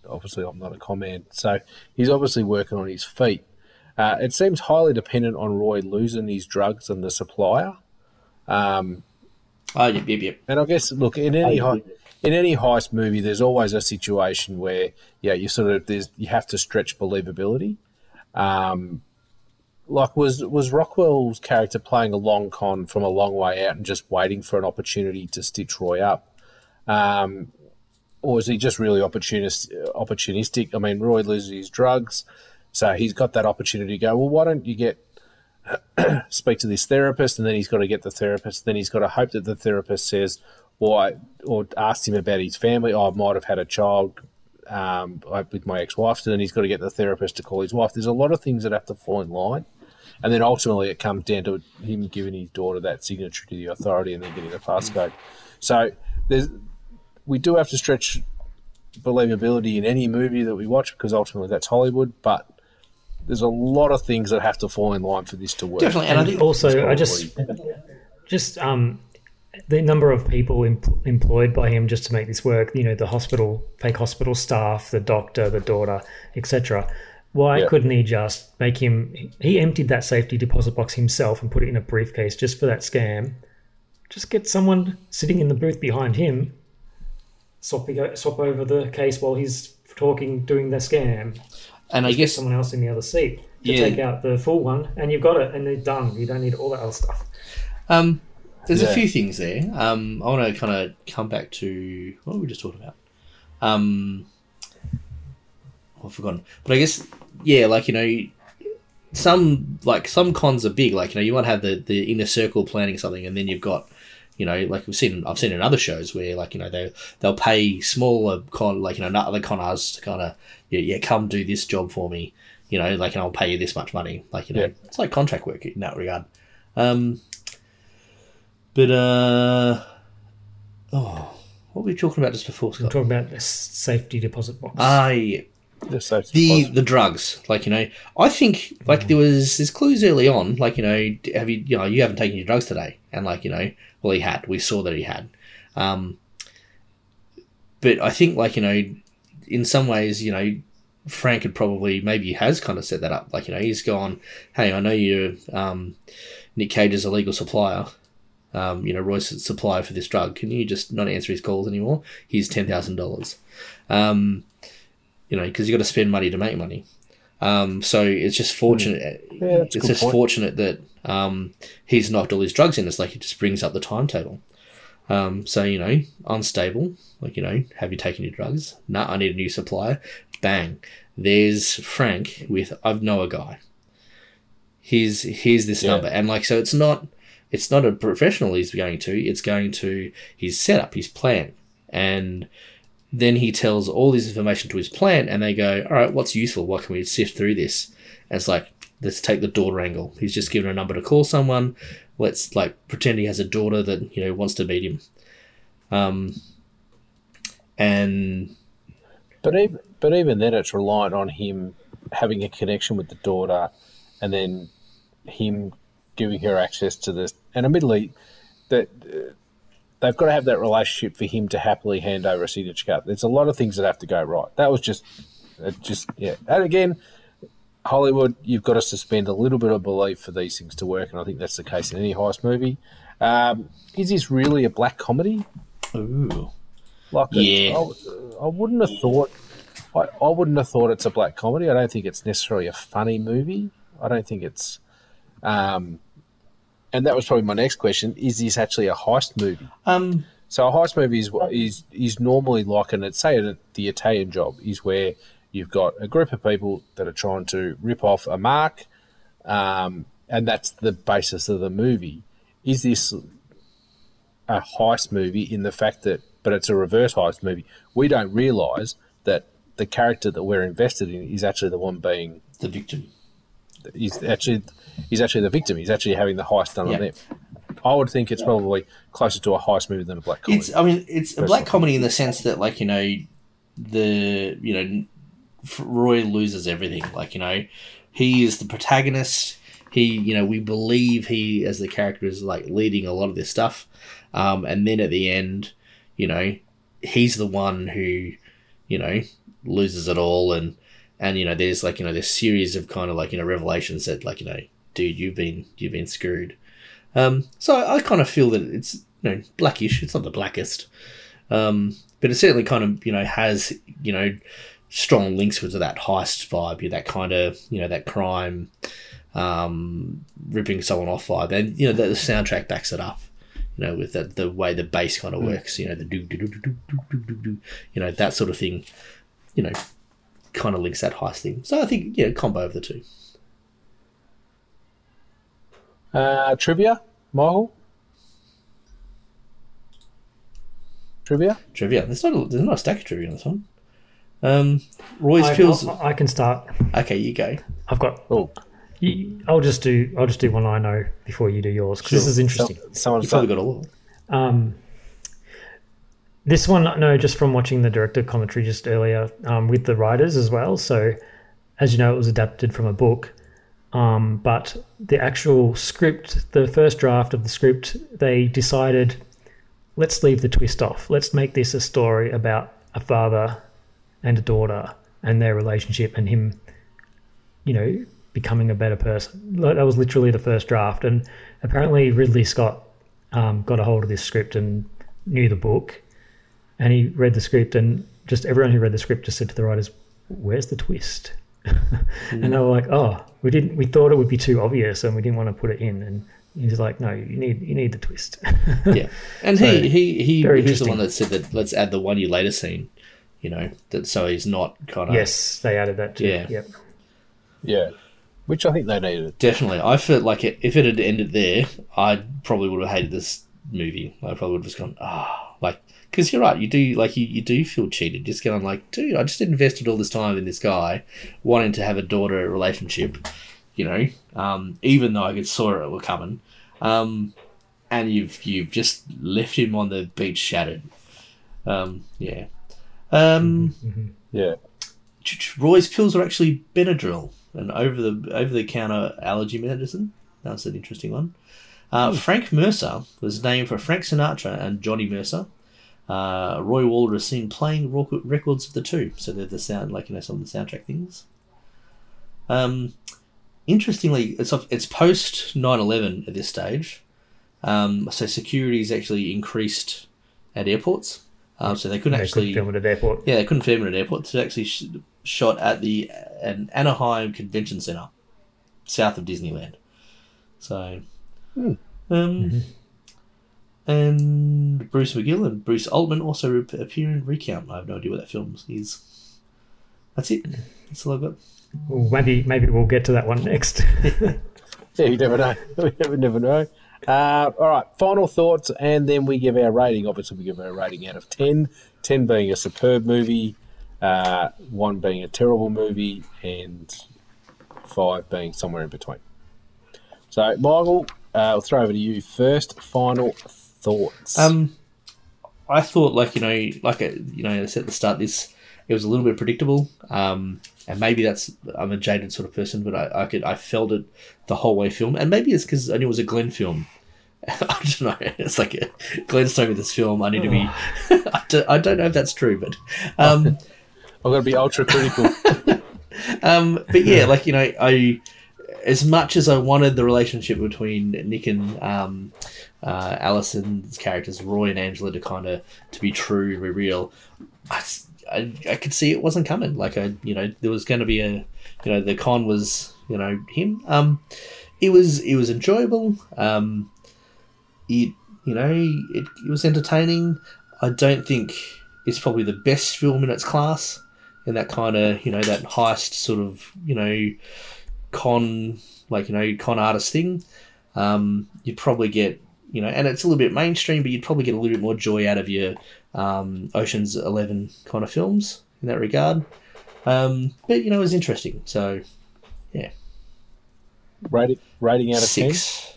S8: obviously I'm not a comment, so he's obviously working on his feet. Uh, it seems highly dependent on Roy losing his drugs and the supplier. Um,
S9: oh, yep, yep, yep.
S8: And I guess, look, in any hei- in any heist movie, there's always a situation where, yeah, you sort of there's you have to stretch believability. Um, like was was Rockwell's character playing a long con from a long way out and just waiting for an opportunity to stitch Roy up, um, or is he just really opportunist, opportunistic? I mean, Roy loses his drugs, so he's got that opportunity to go. Well, why don't you get [CLEARS THROAT] speak to this therapist, and then he's got to get the therapist. Then he's got to hope that the therapist says, or I, or asks him about his family. Oh, I might have had a child um, with my ex-wife. And then he's got to get the therapist to call his wife. There's a lot of things that have to fall in line, and then ultimately it comes down to him giving his daughter that signature to the authority, and then getting the passcode. So there's we do have to stretch believability in any movie that we watch because ultimately that's Hollywood, but there's a lot of things that have to fall in line for this to work.
S10: Definitely, and, I think also I just just um the number of people em- employed by him just to make this work. You know, the hospital, fake hospital staff, the doctor, the daughter, etc. Why
S8: Yeah.
S10: couldn't he just make him? He emptied that safety deposit box himself and put it in a briefcase just for that scam. Just get someone sitting in the booth behind him, swap swap over the case while he's talking, doing the scam.
S9: And I
S10: Just get
S9: guess
S10: someone else in the other seat to
S9: Yeah.
S10: take out the full one, and you've got it, and they're done. You don't need all that other stuff.
S9: Um, there's
S10: Yeah.
S9: a few things there. Um, I want to kind of come back to what were we just talking about. Um, I've forgotten, but I guess yeah, like you know, some like some cons are big. Like you know, you might have the the inner circle planning something, and then you've got you know, like we've seen, I've seen in other shows where, like, you know, they they'll pay smaller con, like, you know, other con artists to kind of, yeah, yeah, come do this job for me, you know, like, and I'll pay you this much money, like, you know,
S8: Yeah.
S9: it's like contract work in that regard. Um, but uh, oh, what were we talking about just before? Scott?
S10: talking about the safety deposit box.
S9: Ah, yeah.
S8: The
S9: the drugs, like you know, I think like there was there's clues early on, like you know, have you you know you haven't taken your drugs today, and like you know, well he had, we saw that he had, um, but I think like you know, in some ways you know, Frank had probably maybe has kind of set that up, like you know, he's gone, hey, I know you're um, Nick Cage's a legal supplier. Um, you know, Roy's a supplier for this drug. Can you just not answer his calls anymore? Here's ten thousand dollars. You know, because you've got to spend money to make money. Um, so it's just fortunate.
S8: Yeah,
S9: it's just
S8: point.
S9: fortunate that um, he's knocked all his drugs in. It's like he just brings up the timetable. Um, so you know, unstable. Like you know, have you taken your drugs? No, I need a new supplier. Bang. There's Frank with I've know a guy. Here's here's this
S8: Yeah.
S9: number, and like so, it's not it's not a professional he's going to. It's going to his setup, his plan, and then he tells all this information to his plant, and they go, "All right, what's useful? What can we sift through this?" And it's like, let's take the daughter angle. He's just given a number to call someone. Let's like pretend he has a daughter that you know wants to meet him. Um, and
S8: But even but even then, it's reliant on him having a connection with the daughter, and then him giving her access to this. And admittedly, that they've got to have that relationship for him to happily hand over a signature card. There's a lot of things that have to go right. That was just, just yeah. And again, Hollywood, you've got to suspend a little bit of belief for these things to work, and I think that's the case in any heist movie. Um, is this really a black comedy?
S9: Ooh.
S8: Like,
S9: Yeah.
S8: I, I wouldn't have thought. I, I wouldn't have thought it's a black comedy. I don't think it's necessarily a funny movie. I don't think it's. Um, and that was probably my next question: Is this actually a heist movie?
S9: Um,
S8: so a heist movie is is is normally like an it's say it the Italian Job is where you've got a group of people that are trying to rip off a mark, um, and that's the basis of the movie. Is this a heist movie in the fact that, but it's a reverse heist movie? We don't realise that the character that we're invested in is actually the one being
S9: the victim.
S8: Is actually he's actually the victim. He's actually having the heist done
S9: Yeah.
S8: on them. I would think it's probably closer to a heist movie than a black comedy.
S9: It's I mean it's a black comedy in the sense that like you know the you know Roy loses everything like you know he is the protagonist he you know we believe he as the character is like leading a lot of this stuff um, and then at the end you know he's the one who you know loses it all and and you know there's like you know this series of kind of like you know revelations that like you know dude you've been you've been screwed um, so I, I kind of feel that it's you know blackish. It's not the blackest, um, but it certainly kind of you know has you know strong links with that heist vibe. You that kind of you know that crime, um, ripping someone off vibe, and you know the, the soundtrack backs it up. You know, with the, the way the bass kind of
S8: Mm.
S9: works. You know, the do do do do do do do do. You know that sort of thing. You know, kind of links that heist thing. So I think yeah, combo of the two.
S8: Uh, trivia, Michael. Trivia.
S9: Trivia. There's not a, there's not a stack of trivia on this one. Um, Roy's
S10: I,
S9: pills.
S10: I, I can start.
S9: Okay, you go.
S10: I've got.
S8: Oh,
S10: you, I'll just do. I'll just do one I know before you do yours because this is interesting.
S8: Someone's
S9: You probably got all of them.
S10: Um, this one, no, just from watching the director commentary just earlier um, with the writers as well. So, as you know, it was adapted from a book, um, but the actual script, the first draft of the script, they decided, let's leave the twist off. Let's make this a story about a father and a daughter and their relationship and him, you know, becoming a better person. That was literally the first draft, and apparently Ridley Scott um, got a hold of this script and knew the book, and he read the script, and just everyone who read the script just said to the writers, "Where's the twist?" [LAUGHS] And they were like, "Oh, we didn't. We thought it would be too obvious, and we didn't want to put it in." And he's like, "No, you need you need the twist." [LAUGHS]
S9: yeah, and
S10: So,
S9: he he he
S10: very
S9: he was the one that said that let's add the one year later scene. You know that so he's not kind of
S10: yes, they added that too.
S9: Yeah.
S10: Yep.
S8: Yeah, which I think they needed.
S9: Definitely, I felt like it, if it had ended there, I probably would have hated this movie. I probably would have just gone ah, like because you're right. You do like you, you do feel cheated. Just going like, dude, I just invested all this time in this guy, wanting to have a daughter relationship. You know, um, even though I could saw it were coming, um, and you've you've just left him on the beach shattered. Um, yeah. Um,
S8: Yeah.
S9: Roy's pills are actually Benadryl, an over the over the counter allergy medicine. That's an interesting one. Uh, Frank Mercer was named for Frank Sinatra and Johnny Mercer. Uh, Roy Waller is seen playing records of the two, so they're the sound like you know some of the soundtrack things. Um, interestingly, it's it's post 9-11 at this stage, um, so security is actually increased at airports. Um, so they couldn't
S10: They
S9: actually
S10: couldn't film it at airport.
S9: yeah, they couldn't film it at airports. To actually sh- shot at the an Anaheim Convention Center, south of Disneyland. So,
S8: Hmm.
S9: um, and Bruce McGill and Bruce Altman also re- appear in Recount. I have no idea what that film is. That's it. That's all I've got.
S10: Well, maybe maybe we'll get to that one next. [LAUGHS]
S8: Yeah, you never know. [LAUGHS] we never, never know. Uh, all right, final thoughts, and then we give our rating. Obviously, we give our rating out of 10, 10 being a superb movie, uh, 1 being a terrible movie, and 5 being somewhere in between. So, Michael, uh, I'll throw over to you first. Final thoughts.
S9: Um, I thought like you know, like a, you know, I said at the start, this it was a little bit predictable. Um, and maybe that's I'm a jaded sort of person, but I, I could I felt it the whole way film, and maybe it's because I knew it was a Glenn film. [LAUGHS] I don't know. [LAUGHS] It's like a, Glenn's told me this film. I need to be. [LAUGHS] I, don't, I don't know if that's true, but um,
S8: I've got to be ultra critical.
S9: um, but yeah, like you know, I as much as I wanted the relationship between Nick and um, uh, Alison's characters, Roy and Angela, to kind of to be true and be real, I, I, I could see it wasn't coming. Like I, you know, there was going to be a, you know, the con was, you know, him. Um, it was it was enjoyable. Um, it you know it, it was entertaining. I don't think it's probably the best film in its class in that kind of you know that heist sort of you know con like you know con artist thing. Um, you'd probably get you know, and it's a little bit mainstream, but you'd probably get a little bit more joy out of your um, Ocean's Eleven kind of films in that regard. Um, but you know, it was interesting. So yeah,
S8: rating rating out of
S9: Six.
S8: 10?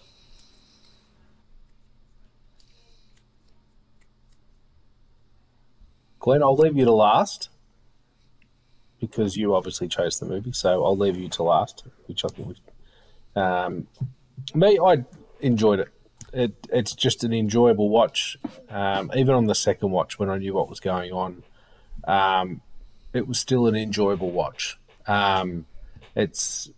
S8: Glenn, I'll leave you to last because you obviously chose the movie, so I'll leave you to last, which I think was. Um, me, I enjoyed it. It it's just an enjoyable watch. Um, even on the second watch, when I knew what was going on, um, it was still an enjoyable watch. Um, it's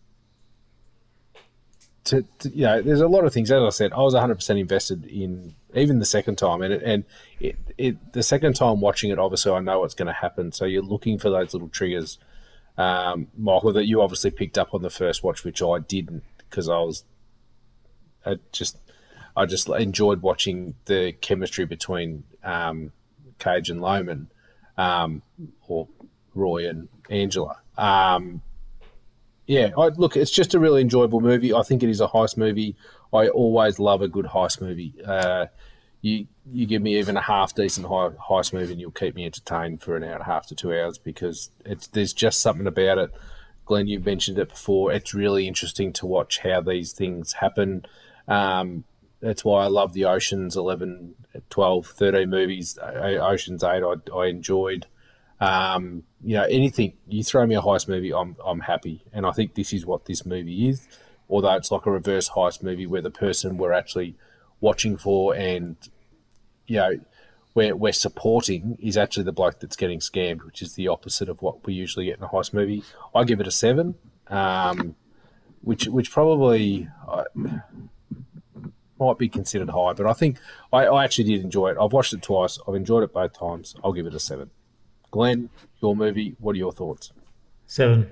S8: to, to, you know, there's a lot of things. As I said, I was 100 percent invested in even the second time, and it, and it, it the second time watching it, obviously I know what's going to happen. So you're looking for those little triggers, um, Michael, that you obviously picked up on the first watch, which I didn't because I was, I just, I just enjoyed watching the chemistry between um, Cage and Lohman, um, or Roy and Angela. Um, yeah, I, look, it's just a really enjoyable movie. I think it is a heist movie. I always love a good heist movie. Uh, you you give me even a half decent hei- heist movie, and you'll keep me entertained for an hour and a half to two hours because it's there's just something about it. Glenn, you mentioned it before. It's really interesting to watch how these things happen. Um, that's why I love the Oceans 11, 12, 13 movies. Oceans 8, I, I enjoyed. Um, you know, anything you throw me a heist movie, I'm I'm happy, and I think this is what this movie is. Although it's like a reverse heist movie where the person we're actually watching for and you know we're we're supporting is actually the bloke that's getting scammed, which is the opposite of what we usually get in a heist movie. I give it a seven, um, which which probably. Uh, might be considered high, but I think I, I actually did enjoy it. I've watched it twice. I've enjoyed it both times. I'll give it a seven. Glenn, your movie. What are your thoughts?
S10: Seven.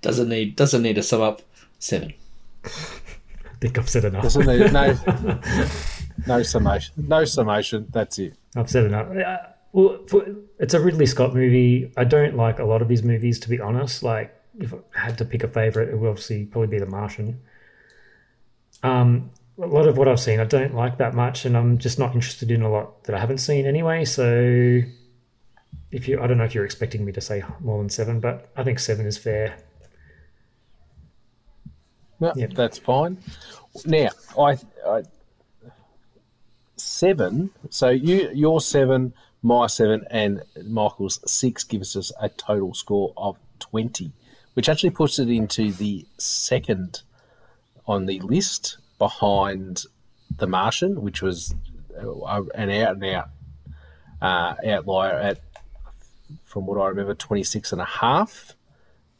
S9: doesn't need doesn't need to sum up seven. [LAUGHS]
S10: I think I've said enough.
S8: Doesn't need no [LAUGHS] no summation. No summation. That's it.
S10: I've said enough. Uh, well, for, it's a Ridley Scott movie. I don't like a lot of his movies, to be honest. Like, if I had to pick a favorite, it would obviously probably be The Martian. Um, a lot of what I've seen, I don't like that much, and I'm just not interested in a lot that I haven't seen anyway. So, if you, I don't know if you're expecting me to say more than seven, but I think seven is fair.
S8: No, that's fine. Now, I, I seven. So you, your seven, my seven, and Michael's six gives us a total score of twenty, which actually puts it into the second on the list behind The Martian, which was uh, an out and out uh, outlier at, from what I remember, 26 and a half.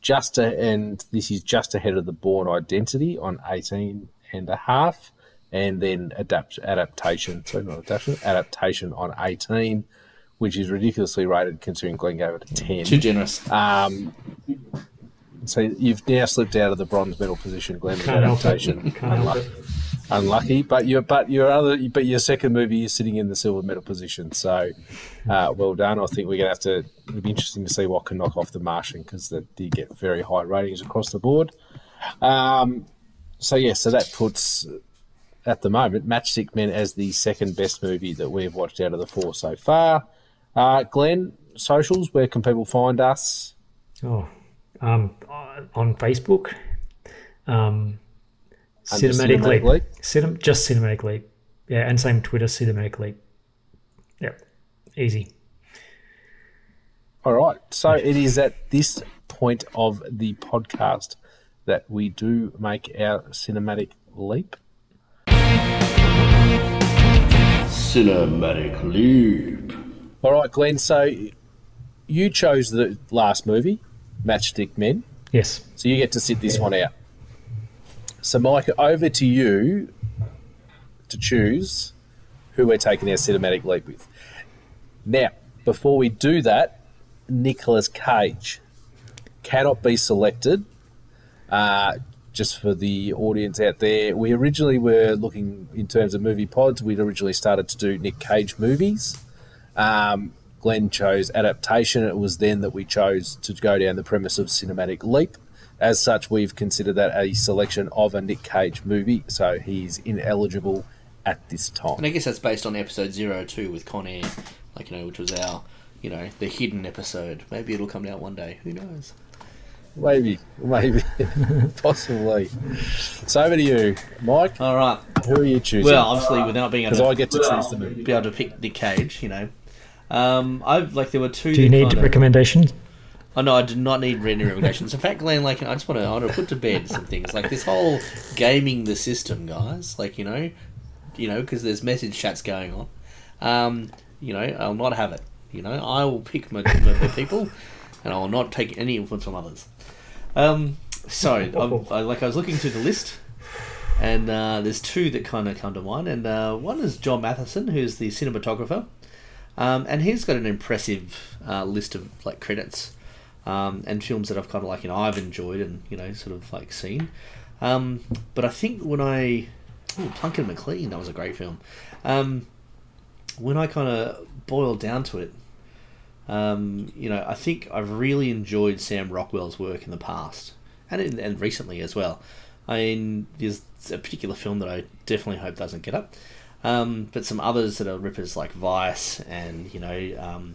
S8: Just a, and this is just ahead of the Bourne Identity on 18 and a half, and then adapt adaptation. So not adaptation, adaptation on 18, which is ridiculously rated considering Glenn gave it a 10.
S9: Too generous.
S8: Um, so you've now slipped out of the bronze medal position, Glenn, with
S10: Can't help it.
S8: adaptation. Unlucky. Unlucky, but your but your other but your second movie is sitting in the silver medal position. So, uh, well done. I think we're gonna have to. It'll be interesting to see what can knock off The Martian because that did get very high ratings across the board. Um, so yeah, so that puts at the moment Matchstick Men as the second best movie that we've watched out of the four so far. Uh, Glenn, socials, where can people find us?
S10: Oh, um, on Facebook, um,
S8: Under
S10: Cinematic,
S8: Cinematic
S10: Leap.
S8: Leap?
S10: Cinem- just Cinematic Leap. Yeah, and same Twitter, Cinematic Leap. Yep, easy.
S8: All right. So it is at this point of the podcast that we do make our cinematic leap.
S5: Cinematic Leap.
S8: All right, Glenn. So you chose the last movie, Matchstick Men.
S10: Yes.
S8: So you get to sit this one out. So, Mike, over to you to choose who we're taking our cinematic leap with. Now, before we do that, Nicolas Cage cannot be selected. Uh, just for the audience out there, we originally were looking in terms of movie pods. We'd originally started to do Nick Cage movies. Um, Glenn chose adaptation. It was then that we chose to go down the premise of cinematic leap. As such, we've considered that a selection of a Nick Cage movie, so he's ineligible at this time.
S9: And I guess that's based on episode zero two with Con Air, like you know, which was our, you know, the hidden episode. Maybe it'll come out one day. Who knows?
S8: Maybe, maybe, [LAUGHS] possibly. So over to you, Mike.
S9: All right.
S8: Who are you choosing?
S9: Well, obviously, without being able to,
S8: I get to choose the movie.
S9: be able to pick Nick Cage, you know. Um, I've like there were two.
S10: Do you need
S9: kinda-
S10: recommendations?
S9: Oh no, I do not need any recommendations. In fact, Glenn, like I just want to, I want to put to bed some things like this whole gaming the system, guys. Like you know, you know, because there's message chats going on. Um, you know, I'll not have it. You know, I will pick my, my, my people, and I will not take any influence from others. Um, so, [LAUGHS] I, I, like I was looking through the list, and uh, there's two that kind of come to mind, and uh, one is John Mathieson, who's the cinematographer, um, and he's got an impressive uh, list of like credits um, and films that I've kind of like you know I've enjoyed and you know sort of like seen. Um, but I think when I ooh, Plunkett and Macleane, that was a great film. Um, when I kind of boiled down to it, um, you know, I think I've really enjoyed Sam Rockwell's work in the past and in, and recently as well. I mean, there's a particular film that I definitely hope doesn't get up, um, but some others that are rippers like Vice and you know, um,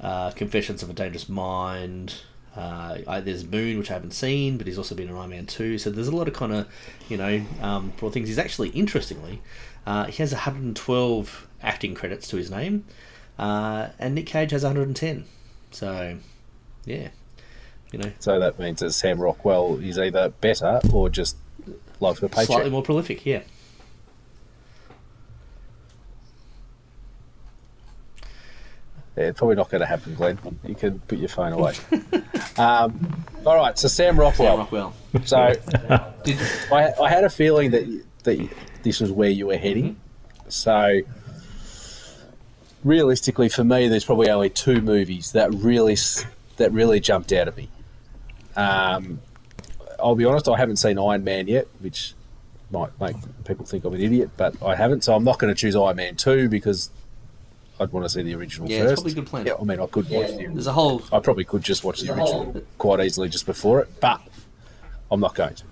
S9: uh, Confessions of a Dangerous Mind. Uh, I, there's Moon, which I haven't seen, but he's also been in Iron Man 2. So there's a lot of kind of, you know, um, broad things. He's actually, interestingly, uh, he has 112 acting credits to his name, uh, and Nick Cage has 110. So, yeah, you know,
S8: So that means that Sam Rockwell is either better or just loves the paycheck.
S9: slightly more prolific, yeah.
S8: Yeah, it's probably not going to happen, Glenn. You can put your phone away. [LAUGHS] um, all right, so Sam Rockwell.
S9: Sam Rockwell.
S8: So [LAUGHS] I, I had a feeling that that this was where you were heading. So realistically, for me, there's probably only two movies that really that really jumped out at me. Um, I'll be honest, I haven't seen Iron Man yet, which might make people think I'm an idiot, but I haven't. So I'm not going to choose Iron Man two because I'd want to see the original
S9: Yeah, it's
S8: first.
S9: probably a good plan.
S8: Yeah, I mean, I could watch the.
S9: There's a whole.
S8: I probably could just watch the original quite easily just before it, but I'm not going to.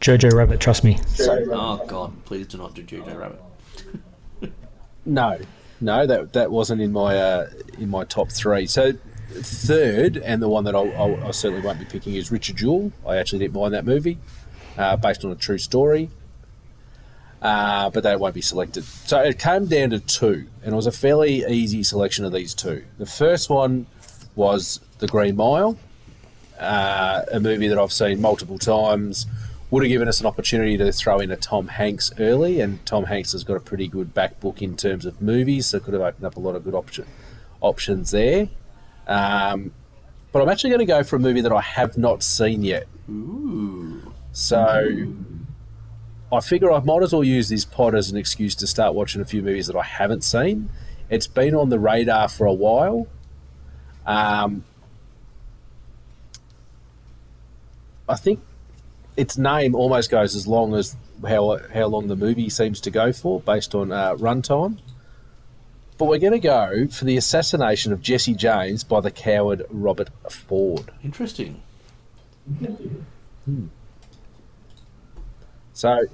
S10: Jojo Rabbit, trust me.
S9: Oh, God, please do not do Jojo Rabbit. [LAUGHS]
S8: No, no, that that wasn't in my uh, in my top three. So third, and the one that I'll, I'll, I certainly won't be picking is Richard Jewell. I actually didn't mind that movie, uh, based on a true story. Uh, but that won't be selected. So it came down to two, and it was a fairly easy selection of these two. The first one was The Green Mile, uh, a movie that I've seen multiple times. Would have given us an opportunity to throw in a Tom Hanks early, and Tom Hanks has got a pretty good back book in terms of movies, so could have opened up a lot of good option, options there. Um, but I'm actually going to go for a movie that I have not seen yet. Ooh. So I figure I might as well use this pod as an excuse to start watching a few movies that I haven't seen. It's been on the radar for a while. Um, I think its name almost goes as long as how how long the movie seems to go for, based on uh, runtime. But we're going to go for the assassination of Jesse James by the coward Robert Ford.
S9: Interesting.
S8: Hmm. So,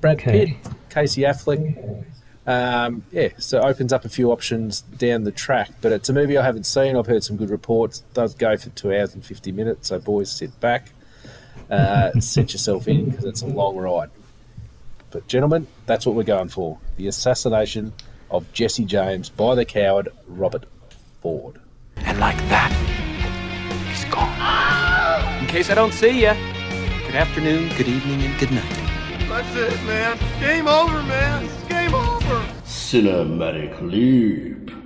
S8: Brad Pitt, Casey Affleck. Um, yeah, so it opens up a few options down the track, but it's a movie I haven't seen. I've heard some good reports. It does go for two hours and 50 minutes, so boys, sit back, uh, [LAUGHS] set yourself in because it's a long ride. But, gentlemen, that's what we're going for the assassination of Jesse James by the coward Robert Ford.
S6: And like that, he's gone. In case I don't see ya, good afternoon, good evening, and good night.
S14: That's it, man. Game over, man. It's game over.
S5: Cinematic Leap.